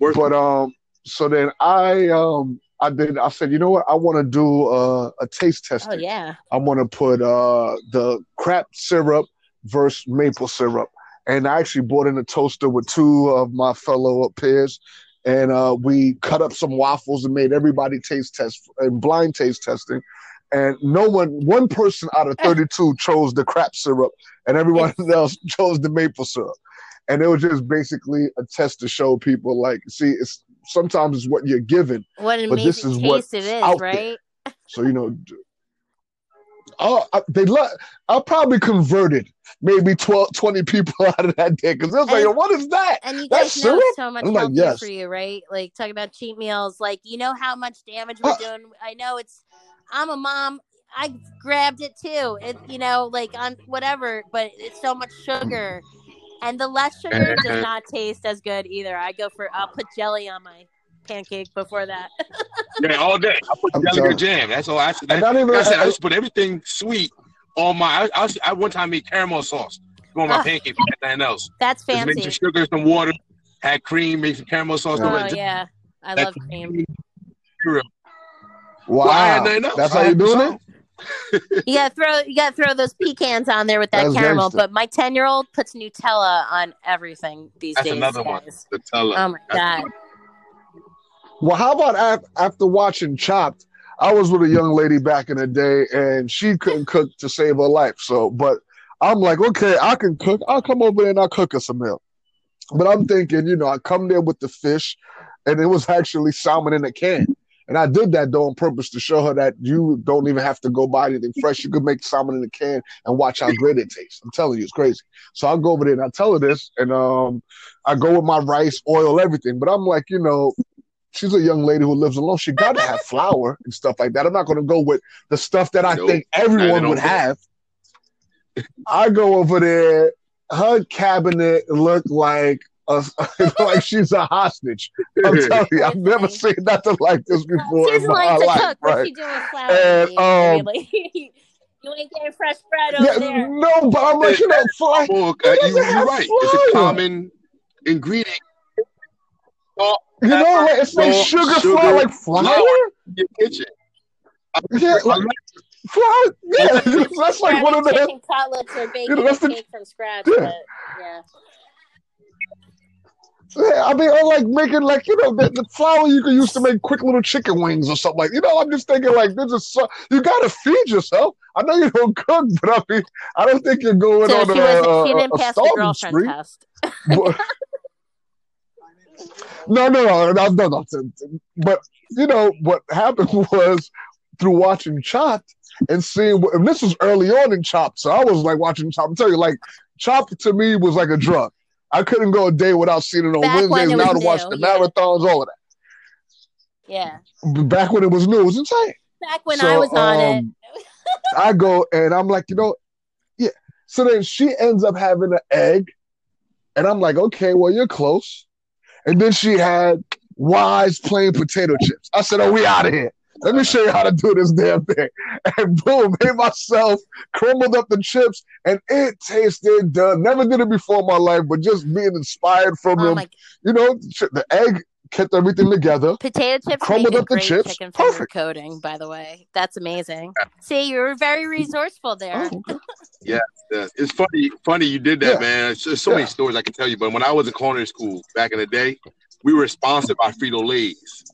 Worth
But um, so then I um, I did. I said, you know what, I want to do uh, a taste test.
Oh yeah.
I want to put uh, the crap syrup versus maple syrup. And I actually bought in a toaster with two of my fellow peers. And uh, we cut up some waffles and made everybody taste test and blind taste testing. And no one, one person out of 32 chose the crap syrup, and everyone else chose the maple syrup. And it was just basically a test to show people, like, see, it's sometimes it's what you're given.
What
But this is
what it is,
out there.
right?
So you know, oh, I, they let I probably converted maybe 12, 20 people out of that day because it was like, what is that?
And you
That's
guys know it's so much
like, yes.
for you, right? Like talking about cheat meals. Like you know how much damage we're
Uh,
doing. I know it's. I'm a mom. I grabbed it too. It you know like on whatever, but it's so much sugar, and the less sugar does not taste as good either. I go for. I'll put jelly on my pancake before that.
Yeah, all day. I put
I'm
jelly
telling
or jam. That's all. I,
And
that,
not even
like I said, I
I-
used put everything sweet on my. I, I, was- I one time made caramel sauce on my
Ugh.
pancake. Nothing else.
That's
Just made some
fancy.
sugar, some water, had cream, made some caramel sauce.
Oh
on
yeah, I love cream.
wow,
Well, I had nothing else.
that's how you
had
doing it?
You gotta throw you gotta throw those pecans on there with that
That's
caramel.
gangster.
But my ten year old puts Nutella on everything these
That's
days.
another one.
guys.
Nutella.
Oh my
That's-
god.
Well, how about after watching Chopped? I was with a young lady back in the day, and she couldn't cook to save her life. So, but I'm like, okay, I can cook. I'll come over there and I'll cook us a meal. But I'm thinking, you know, I come there with the fish, and it was actually salmon in a can. And I did that though on purpose to show her that you don't even have to go buy anything fresh. You could make salmon in a can and watch how great it tastes. I'm telling you, it's crazy. So I'll go over there and I tell her this, and um, I go with my rice, oil, everything. But I'm like, you know, she's a young lady who lives alone. She got to have flour and stuff like that. I'm not going to go with the stuff that I
Nope.
think everyone would have. I go over there. Her cabinet looked like a, like she's a hostage. I'm telling you, I've never seen nothing like this before
She's
in my
like to
life.
cook. What's
Right?
she doing with flour?
And,
baby?
Um,
like, you ain't getting fresh bread over
Yeah,
there.
no, but I'm like, you know, fly.
Well, uh, you,
doesn't
you're
have
right. It's a common ingredient. Salt,
You know, like it's like
No,
sugar,
sugar,
flour, like flour.
your kitchen.
Yeah, like flour. Yeah, that's like one of the.
chicken cutlets or baking
know, the-
cake from scratch.
Yeah.
But yeah,
Yeah, I mean, or like making like you know the, the flour you can use to make quick little chicken wings or something like. You know, I'm just thinking like this is so, you got to feed yourself. I know you don't cook, but I mean, I don't think you're going
so
on
she
a,
wasn't.
a,
She
a,
didn't
a
pass the
starving
girlfriend
spree.
test.
But, no, no, no, no, no, no. But you know what happened was through watching Chopped and seeing, and this was early on in Chopped, so I was like watching Chopped. I'm telling you, like Chopped to me was like a drug. I couldn't go a day without seeing it on
Back
Wednesdays. Now to watch the
yeah.
marathons, all of that. Yeah. Back when it was new, it was insane.
back when
So,
I was on it.
um, I go and I'm like, you know, yeah. So then she ends up having an egg, and I'm like, okay, well, you're close. And then she had Wise plain potato chips. I said, oh, we out of here. Let me show you how to do this damn thing. And boom, made myself, crumbled up the chips, and it tasted done. Never did it before in my life, but just being inspired from
Oh
them.
my!
You know, the egg kept everything together.
Potato chips
crumbled
make a
up the
great
chips.
chicken finger
Perfect.
coating. By the way, that's amazing. See, you were very resourceful there.
Oh, okay.
Yeah, it's funny. Funny you did that,
Yeah.
man. There's there's so
Yeah.
many stories I can tell you. But when I was in culinary school back in the day, we were sponsored by Frito Lay's,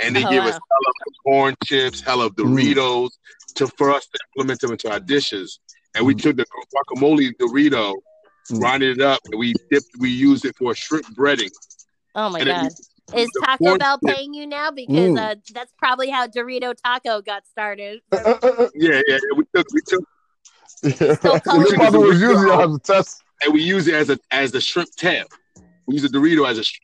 and they
Oh,
gave
wow.
us hell of corn chips, hell of
Mm.
Doritos, to for us to implement them into our dishes. And we
Mm.
took the guacamole Dorito,
Mm.
grinded it up, and we dipped. We used it for shrimp breading.
Oh my
And it-
god. Is Taco Bell
chip-
paying you now? Because
Mm.
uh, that's probably how Dorito Taco got started.
Uh, uh, uh,
Yeah, yeah. yeah. We took we took
yeah.
Still
They probably
it
was using it as a test.
and we use it as a as the shrimp tail. We use the Dorito as a sh-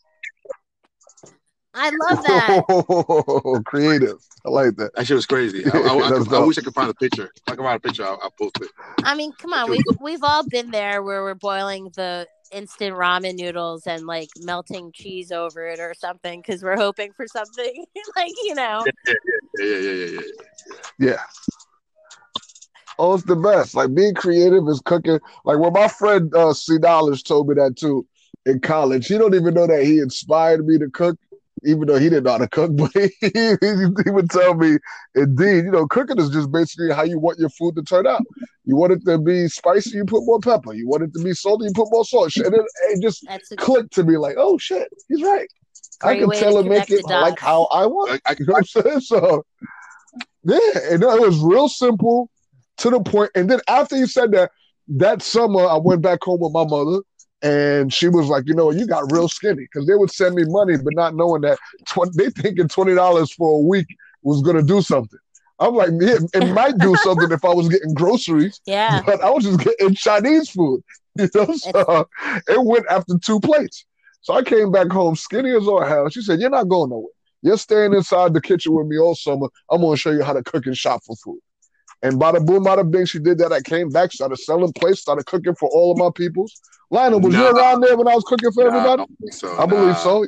I love that.
creative. I like that.
that shit was crazy. I, I, I,
That's
I wish I could find a picture. If I can find a picture, I'll, I'll post it.
I mean, come on, we've we've all been there where we're boiling the instant ramen noodles and like melting cheese over it or something because we're hoping for something like you know.
Yeah, yeah, yeah, yeah, yeah.
Yeah. Oh, it's the best. Like being creative is cooking. Like when my friend uh, C Dollars told me that too in college. He don't even know that he inspired me to cook, even though he didn't know how to cook. But he, he, he would tell me, indeed, you know, cooking is just basically how you want your food to turn out. You want it to be spicy, you put more pepper. You want it to be salty, you put more salt. And it, it just
That's a
clicked to me like, oh shit, he's right. I can tell
to
and make it like how I want.
I, I,
You know what I'm saying? So, yeah, and it was real simple to the point. And then after you said that, that summer I went back home with my mother, and she was like, "You know, you got real skinny," because they would send me money, but not knowing that tw- they thinking twenty dollars for a week was gonna do something. I'm like, yeah, it might do something if I was getting groceries,
yeah.
but I was just getting Chinese food. You know, so it went after two plates. So I came back home skinny as all hell. She said, You're not going nowhere. You're staying inside the kitchen with me all summer. I'm gonna show you how to cook and shop for food. And bada boom, bada bing, she did that. I came back, started selling plates, started cooking for all of my peoples. Lionel, was you around there when I was cooking for
Nah, I
everybody?
don't so.
I believe so.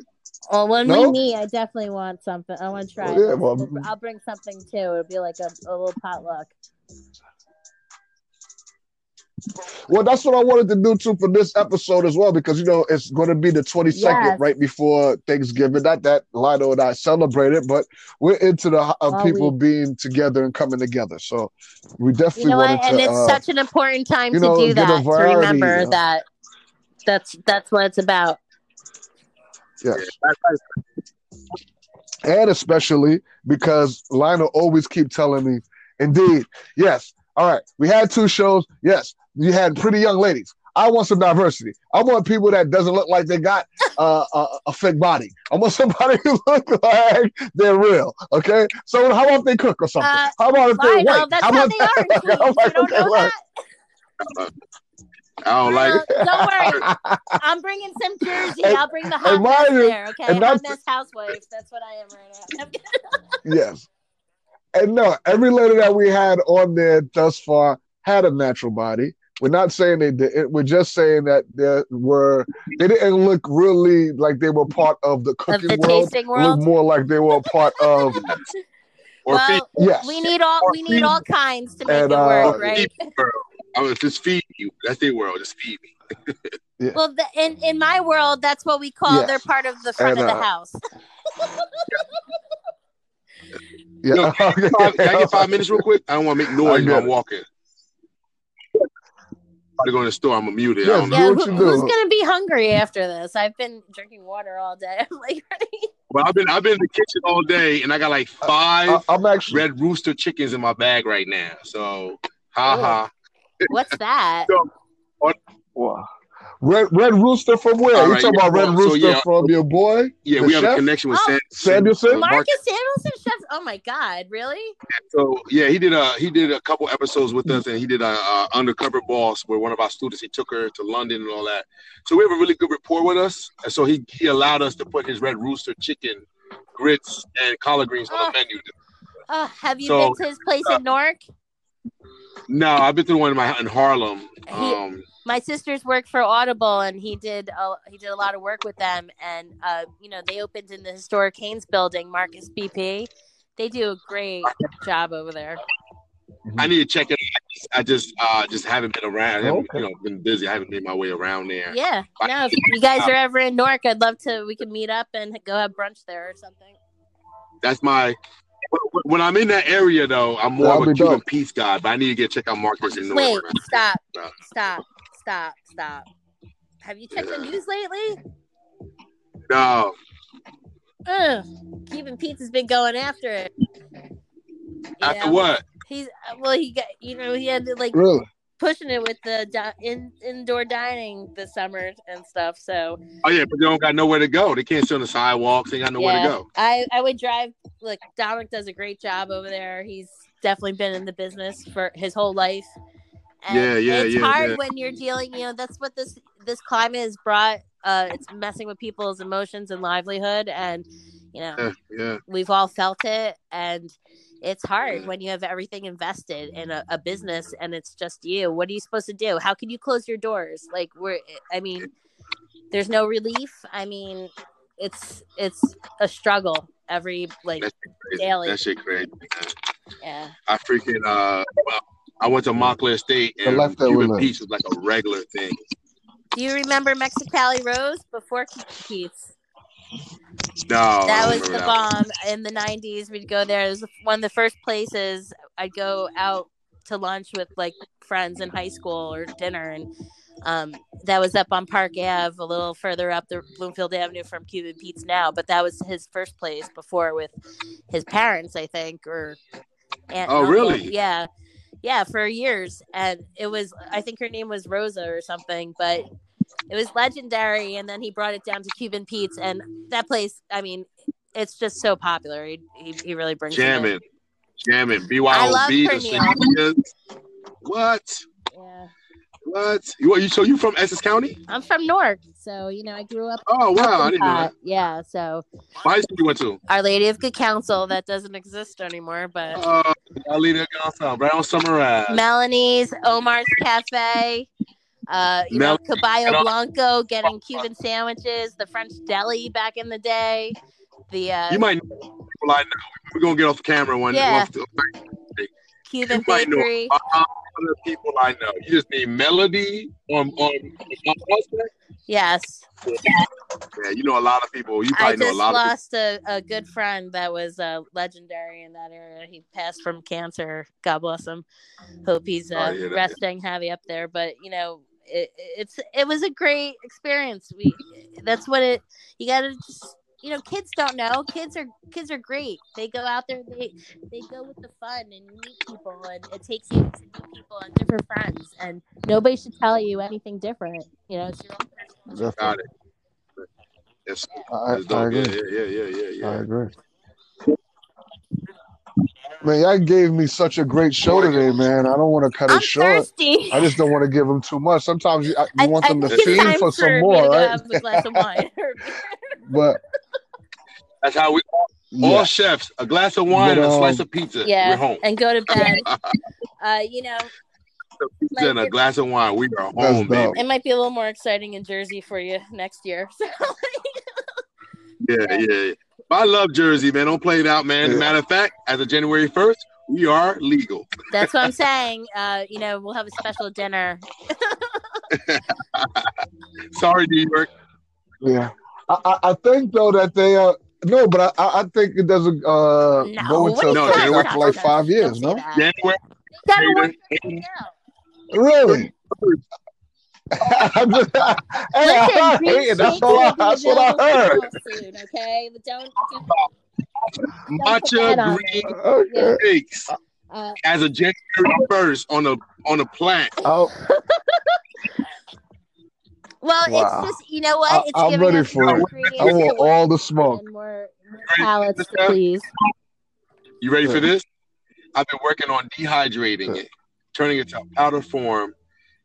Well, when
No?
we meet, I definitely want something. I want to try.
Oh, yeah, well-
We'll- I'll bring something too. It'll be like a, a little potluck.
Well, that's what I wanted to do too for this episode as well, because you know it's going to be the 22nd,
Yes.
right before Thanksgiving. Not that Lino and I celebrate it, but we're into the uh, people
week.
being together and coming together. So we
You
definitely
know
wanted
what? And
to.
it's
uh,
such an important time
you
to
know,
do that. To remember
you know.
that that's that's what it's about.
yes. and especially because Lionel always keep telling me, indeed, yes, all right, we had two shows. Yes, you had pretty young ladies. I want some diversity. I want people that doesn't look like they got uh, a, a fake body. I want somebody who look like they're real. Okay, so how about they cook or something?
Uh,
how about if they're
Lionel,
white?
that's
how
how
about
they are in
I'm
You
like,
don't
okay,
know
like-
that?
I don't like it.
don't worry. I'm bringing some Jersey.
And-
I'll bring the
and
hot mess
mind you-
there. Okay,
and
hot mess housewife. That's what I am right now.
Yes. And no, every lady that we had on there thus far had a natural body. We're not saying they did. We're just saying that they were they didn't look really like they were part of the cooking
of
cooking
the
world.
tasting
Look
world.
more like they were a part of
Or feed,
Well,
yes.
we need all we need all kinds to make
And,
it
uh,
work,
or
right?
the world. I was just feed you. That's their world. Just feed me.
Well, the, in in my world, that's what we call
Yes.
they're part of the front
And,
of the
uh,
house.
Yeah.
Yo, can I get five, can I get five minutes real quick? I don't want to make noise when I'm walking. I'm to go in the store. I'm gonna mute it. I
Yeah,
don't know.
Yeah,
what
who,
you
who's gonna be hungry after this? I've been drinking water all day. I'm like, ready,
But I've been I've been in the kitchen all day, and I got like five
I, I'm actually.
red rooster chickens in my bag right now. So, ha
Ooh.
ha.
what's that?
Wow. Red Red Rooster from where?
All
you talking
yeah,
about Red
well, so,
Rooster
yeah.
from your boy?
Yeah,
The
we have a connection with
Oh,
Sam, Samuelsson?
Marcus Samuelsson, chef. Oh my God, really?
So yeah, he did a he did a couple episodes with us, and he did a, uh undercover boss where one of our students he took her to London and all that. So we have a really good rapport with us, and so he he allowed us to put his Red Rooster chicken, grits, and collard greens on
Oh.
the menu.
Oh, have you
So-
been to his place in Newark?
No, I've been to one in my in Harlem.
He-
Um,
my sisters work for Audible, and he did a, he did a lot of work with them. And uh, you know, they opened in the historic Hahne's building, Marcus BP. They do a great job over there.
I need to check it. out. I just uh just haven't been around. I haven't,
Okay.
you know, been busy. I haven't made my way around there.
Yeah, no, if you guys are ever in Newark, I'd love to. We can meet up and go have brunch there or something.
That's my. When I'm in that area, though, I'm more
That'll
of a Cuban
dope.
peace guy. But I need to get check out Marcus in
Wait, stop, stop, stop, stop. Have you checked the news lately?
No,
Ugh, Cuban Pete's been going after it.
After
know?
what?
He's uh, well, he got you know he had to like
Really?
pushing it with the di- in indoor dining this summer and stuff. So
Oh yeah, but they don't got nowhere to go. They can't sit on the sidewalks. They got nowhere
yeah,
to go.
I I would drive. Look, Dominic does a great job over there. He's definitely been in the business for his whole life. And
Yeah, yeah,
It's
yeah,
hard
yeah.
when you're dealing. You know, that's what this this climate has brought. Uh, it's messing with people's emotions and livelihood, and you know,
Yeah, yeah.
we've all felt it and it's hard when you have everything invested in a, a business and it's just you what are you supposed to do how can you close your doors like we're i mean there's no relief i mean it's it's a struggle every like. Daily.
That shit crazy. Man.
yeah
I freaking uh, well, I went to Montclair State
The
and
left that
Cuban
women.
Pete's was like a regular thing.
do you remember mexicali rose before Keats?
No,
that was the
that.
bomb in the 90s we'd go there it was one of the first places i'd go out to lunch with like friends in high school or dinner and um, that was up on park ave a little further up the bloomfield avenue from cuban pete's now but that was his first place before with his parents i think or aunt
Oh,
uncle.
really?
yeah yeah for years and it was i think her name was rosa or something but it was legendary and then he brought it down to cuban pete's and that place i mean it's just so popular he, he, he really brings.
Jamming, jamming. BYOB, the. What?
yeah
What? You, you so you from Essex County?
i'm from newark so you know i grew up
Oh wow, I didn't know that.
yeah so
What high school you went to?
our lady of good counsel that doesn't exist anymore but
Uh, I'll leave it on right on Summer Ave.
Melanie's, Omar's Cafe, uh, you know,
Mel-
Caballo Blanco getting Cuban sandwiches, the French deli back in the day. The uh,
You might know people I know. We're gonna get off camera one.
Yeah.
one
Cuban
you
bakery.
a lot of people I know. You just need Melody on on. on.
Yes.
yeah, you know a lot of people. You
I
probably know a
just
lot of
lost a, a good friend that was uh, legendary in that area. He passed from cancer. God bless him. Hope he's uh,
to hear that.
resting heavy up there. But you know, it, it's it was a great experience. We that's what it. You got to just you know, kids don't know. Kids are kids are great. They go out there. They they go with the fun and you meet people, and it takes you to meet people and different friends. And nobody should tell you anything different. You know, it's your own personal
people. Got it. Yes,
I,
that's
I
dope. Yeah,
agree.
yeah, yeah, yeah, yeah,
I agree. Man, y'all gave me such a great show today, man. I don't want to cut it
I'm
short.
thirsty.
I just don't want to give them too much. Sometimes you, you
I,
want
I
them to
think it's
feed
time
for some more, right?
Um, have a glass of wine.
But
That's how we all
yeah,
chefs. A glass of wine
But,
and a slice
um,
of pizza.
yeah,
We're home.
and go to bed. uh, you know,
pizza and a glass of wine. We are home,
dope.
baby.
it might be a little more exciting in Jersey for you next year. So,
Yeah, yeah. But I love Jersey, man. Don't play it out, man.
Yeah.
Matter of fact, as of January first, we are legal.
that's what I'm saying. Uh, you know, we'll have a special dinner.
Sorry, New York.
yeah. I, I, I think though that they uh No, but I, I I think it doesn't uh,
No,
go
what
into
are
No,
effect
January
after like five
say
years. No.
January.
They gotta
January-
really. I'm just- hey, I'm
Listen,
not
green.
That's
shakes
all. I, that's what I heard.
soon, okay? But don't, don't, don't
Matcha green
there.
Okay.
shakes
Uh,
as a January first on a on a plant.
Oh,
well,
Wow.
it's just you know what? It's
I'm
giving
ready
us
for
more
it.
ingredients
I want all the smoke.
more, more palates please.
You ready for this? I've been working on dehydrating it, turning it to a powder form,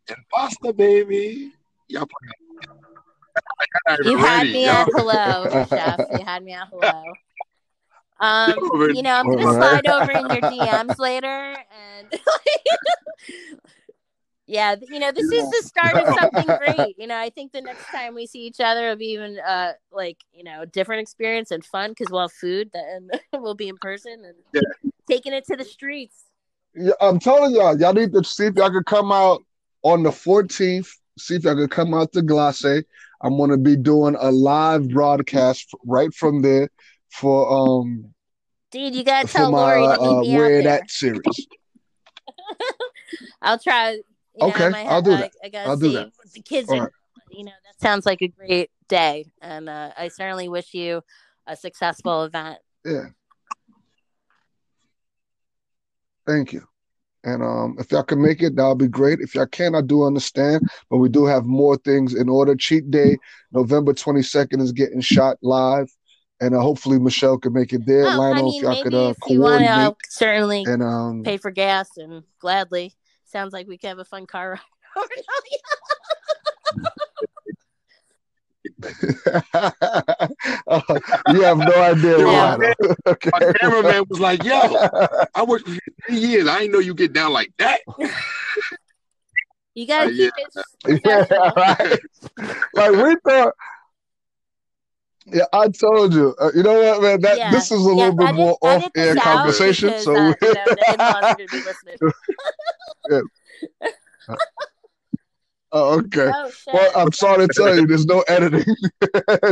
and pasta, baby. Y'all playing- y'all not even
You had
ready.
me at hello, chef. You had me at hello. Um,
Y'all
know, I'm gonna slide over in your DMs later, and yeah, you know, this is the start of something great. You know, I think the next time we see each other, it'll be even uh like you know, different experience and fun because we'll have food and we'll be in person and
Yeah.
taking it to the streets.
Yeah, I'm telling y'all, y'all need to see if y'all could come out on the 14th. See if y'all could come out to Glace. I'm gonna be doing a live broadcast right from there for um
Dude, you gotta tell
my
Lori to
uh, where that series.
I'll try. You
Okay,
I
I'll do
I,
that.
I gotta
I'll do
see
that.
the kids
All
are.
right.
You know, that sounds like a great day, and uh, I certainly wish you a successful event.
Yeah. Thank you. And um, if y'all can make it, that'll be great. If y'all can, I do understand, but we do have more things in order. Cheat Day, November 22nd is getting shot live, and uh, hopefully Michelle can make it there.
Well,
Lionel,
I
if
mean,
y'all
maybe
could uh,
if you I'll certainly
and um,
pay for gas and gladly. Sounds like we could have a fun car ride.
uh, you have no idea
Yo,
why.
man,
though. okay.
My cameraman was like, "Yo, I worked for you three years. I didn't know you get down like that."
You gotta
Uh,
keep
yeah.
it
yeah, right. Like we thought. Yeah, I told you. Uh, you know what, man? That
Yeah.
this is a
Yeah,
little bit more off-air conversation.
because,
So
uh,
we-
you know, the in-laws are gonna be listening.
Oh, okay.
Oh!
Well, I'm sorry to tell you, there's no editing.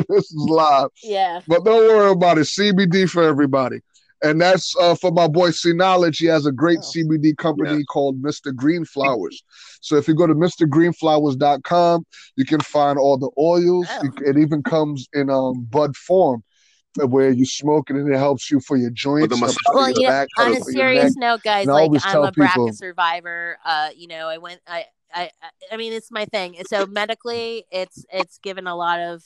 this is live.
yeah.
But don't worry about it. CBD for everybody. And that's uh, for my boy C Knowledge. He has a great
Oh.
CBD company called Mr. Green Flowers. So if you go to MrGreenFlowers.com, you can find all the oils.
Oh.
It even comes in um, bud form where you smoke it and it helps you for your joints.
the
helps for
Well,
your
you know,
back,
on a
helps for your neck.
serious note, guys,
And
like I'm
tell
a BRCA
people-
survivor. Uh, you know, I went, I, I, I- I mean, it's my thing. So medically, it's it's given a lot of,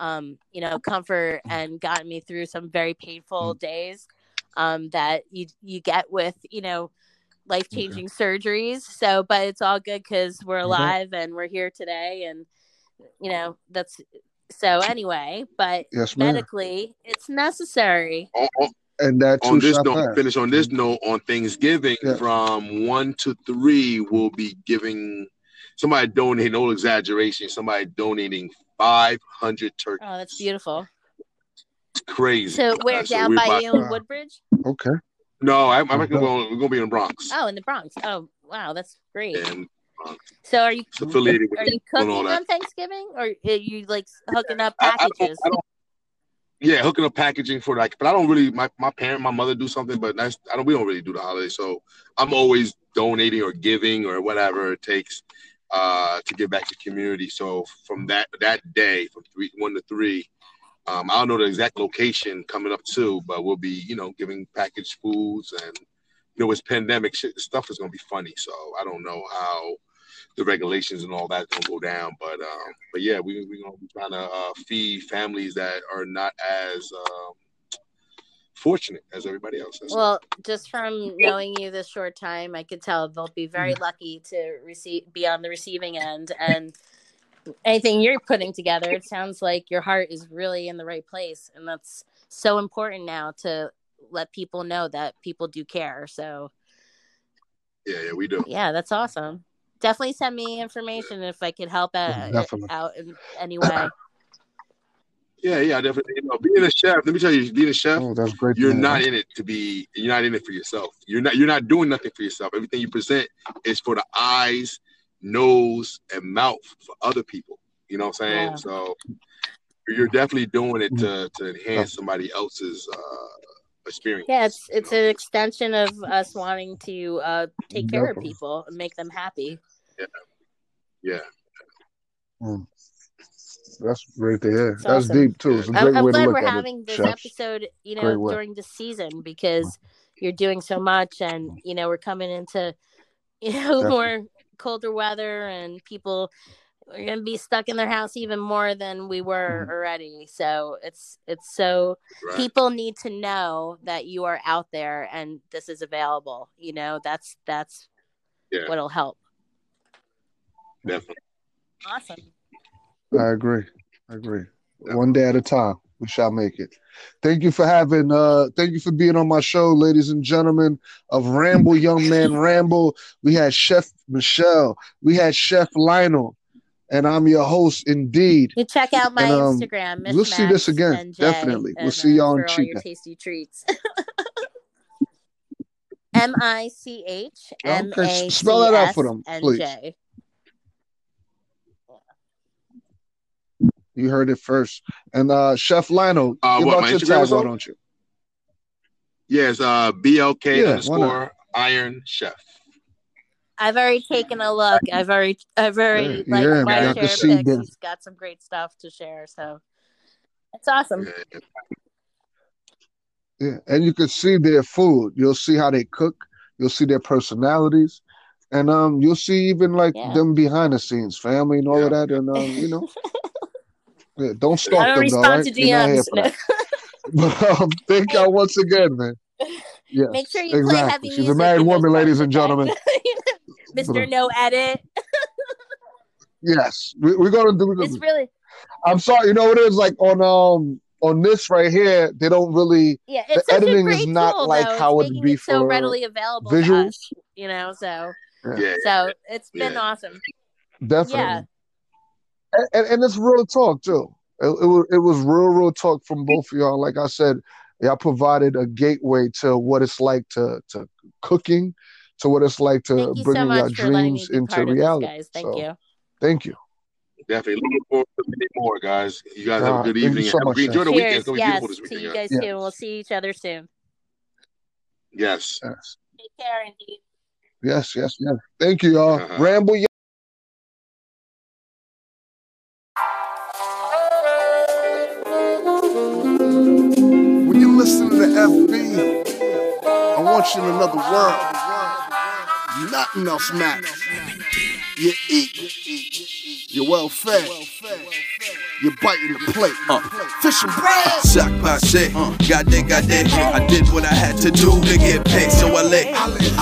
um, you know, comfort and gotten me through some very painful
Mm.
days, um, that you you get with you know, life changing surgeries. So, but it's all good because we're alive and we're here today, and you know, that's so anyway. But
Yes, ma'am.
medically, it's necessary.
On, on-
And that
on this note,
pass.
finish on this note. On Thanksgiving,
Yeah.
from one to three, we'll be giving somebody donating. No exaggeration. Somebody donating five hundred turkeys.
Oh, that's beautiful.
It's crazy.
So where
Uh, so
down
we're
by
about-
you in Woodbridge?
Okay.
No, I, I'm actually
dope.
going. We're going to be in the Bronx.
Oh, in the Bronx. Oh, wow, that's great.
And
So are you
it's affiliated with
are you
doing all
cooking
that.
on Thanksgiving or are you like hooking up
I- I don't-
packages?
I don't- yeah, hooking up packaging for like, but I don't really. My, my parent, my mother do something, but that's I don't. We don't really do the holiday, so I'm always donating or giving or whatever it takes uh, to give back to community. So from that that day, from three one to three, um, I don't know the exact location coming up too, but we'll be you know giving packaged foods and you know it's pandemic shit. Stuff is gonna be funny, so I don't know how the regulations and all that gonna go down. But um, but yeah, we we're gonna be trying to uh, feed families that are not as um, fortunate as everybody else. That's
Well, just from knowing you this short time, I could tell they'll be very
Mm.
lucky to receive be on the receiving end and anything you're putting together, it sounds like your heart is really in the right place. And that's so important now to let people know that people do care. So
yeah, yeah, we do.
yeah, that's awesome. Definitely send me information if I could help out,
Definitely.
out in any way.
Yeah, yeah, definitely. You know, being a chef, let me tell you, being a chef,
Oh, that's great.
you're not in it to be. You're not in it for yourself. You're not. You're not doing nothing for yourself. Everything you present is for the eyes, nose, and mouth for other people. You know what I'm saying?
Yeah.
So you're definitely doing it to to enhance somebody else's uh experience.
Yeah, it's it's an extension of us wanting to uh, take care of people and make them happy.
Yeah.
Mm. That's great to hear.
It's
That's
awesome.
deep too. It's a
I'm,
great
I'm
way to
glad
look
we're
at
having
it.
this
Chefs.
episode, you
Great
know,
way.
during the season because you're doing so much, and you know we're coming into you know
Definitely.
more colder weather, and people are gonna be stuck in their house even more than we were
Mhm.
already. So it's it's so
Right.
people need to know that you are out there and this is available. You know, that's that's
Yeah.
what'll help.
Definitely.
Awesome.
I agree. I agree. One day at a time, we shall make it. Thank you for having uh thank you for being on my show, ladies and gentlemen of Ramble Young Man Ramble. We had Chef Michelle, we had Chef Lionel, and I'm your host indeed.
You check out my
And, um,
Instagram.
we'll see this again, definitely. We'll see y'all
uh,
in
all your tasty treats. M I C H M A
spell that out for them, please. You heard it first. And uh Chef Lionel,
Uh,
give
what,
out your
Instagram
tag, why don't you?
Yes, uh BLK
Yeah,
underscore Iron Chef.
I've already taken a look. I've already, I've already
Yeah,
like
yeah,
my share
see
pics. He's got some great stuff to share, so it's awesome.
Yeah.
Yeah, and you can see their food. You'll see how they cook. You'll see their personalities, and um, you'll see even like
Yeah.
them behind the scenes, family, and all of that. And um, you know, yeah, don't
I
stalk
don't
them, though,
respond
right?
to
You're not here
DMs.
for that. But um, thank y'all once again, man. Yes,
Make sure you play heavy
exactly.
music.
She's a married woman, ladies and gentlemen.
Mr. No Edit.
Yes, we, we're gonna do.
It's really
I'm sorry, you know what it is like on um on this right here. They don't really.
yeah. It's
The
such
editing
a
is not
tool,
like
though.
how it'd be
it so
for
readily available to
visuals.
us. You know, so
Yeah.
so it's been
Yeah.
awesome.
Definitely.
Yeah.
And, and, and it's real talk too. It, it was it was real real talk from both of y'all. Like I said, y'all provided a gateway to what it's like to to cooking, to what it's like to
Thank you so
your
much for letting me
dreams into
part this,
reality.
guys. Thank
So,
you.
Thank you.
Definitely looking forward to many more, guys. You guys have a good
thank
evening.
so
and
much,
enjoy the weekend. It's
Cheers.
gonna be
Yes.
beautiful this
See
weekend,
you
guys.
guys
Yes.
soon. We'll see each other soon.
Yes.
Yes,
Take care, indeed.
yes, yes, yes. Thank you, y'all.
Uh-huh.
Ramble. In another world. Nothing else matters. You eat, you're well fed, you're biting the plate. Uh. Fish and bread.
Sac passe, gade gade. I did it. I did what I had to do to get paid, so I lay.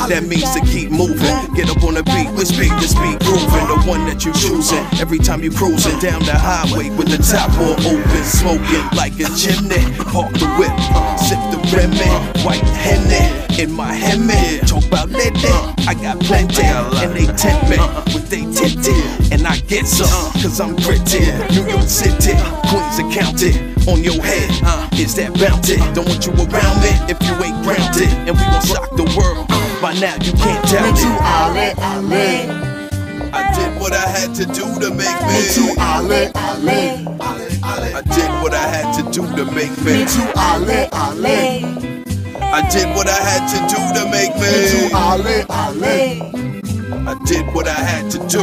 That means to keep moving. Get up on the beat with speed to speed grooving. The one that you choosing. Every time you cruising down the highway with the top all open, smoking like a chimney. Park the whip, sip the Remy, white henny in my Hemi. Talk about lady, I got plenty, and they tempt me with they titty, and I get some, uh. cause I'm gritty. New York City, Queens and County, on your head, is that bounty? Don't want you around me if you ain't grounded, and we gon' shock the world. By now you can't doubt it. I did what I had to do to make me.
Ale,
I did what I had to do to make me.
ale, ale,
I did what I had to do to make me.
ale, ale.
I did what I had to do.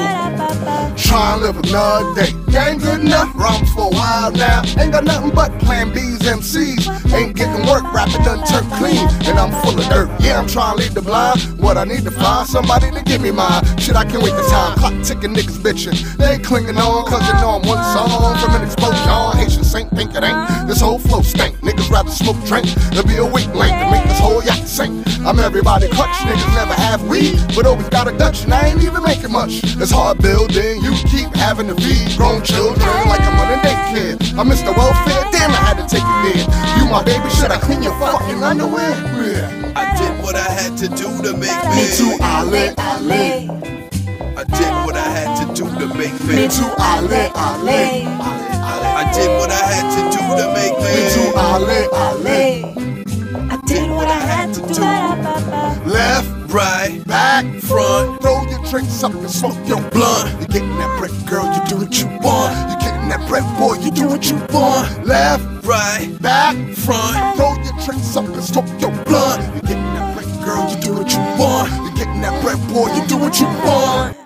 Try and live another day. Ain't good enough. Rhyme for a while now. Ain't got nothing but plan B's, MCs. Ain't getting work, rapping done turned clean. And I'm full of dirt. Yeah, I'm trying to lead the blind. What I need to find somebody to give me mine. Shit, I can't wait the time. Clock ticking, niggas bitching. They ain't clinging on, cause you know I'm one song from an explosion. Haitian saint think it ain't. This whole flow stink. Niggas rather smoke drink than be a weak link to make this whole yacht sink. I'm everybody clutch. Niggas never have weed, but always got a Dutch. And I ain't even making much. It's hard building. You keep having to feed grown children like I'm on a daycare. I missed the welfare. Damn, I had to take it there. You my baby, should I clean your fucking underwear? Yeah.
I did what I had to do to make me.
Ale, ale.
I let. I did what I had to do to make me.
Ale, ale.
I did what I had to do to make me.
Ale, ale.
I did what I had to do.
Left,
Right,
back,
front,
Throw your drinks up and smoke your blunt. You're getting that break, girl, you do what you want. You're getting that
bread, boy, you do what you want. Left,
Right,
back,
front.
throw your tricks up and smoke your blunt. You're getting that bread, girl, you do what you want. You're getting that bread, boy, you do what you want.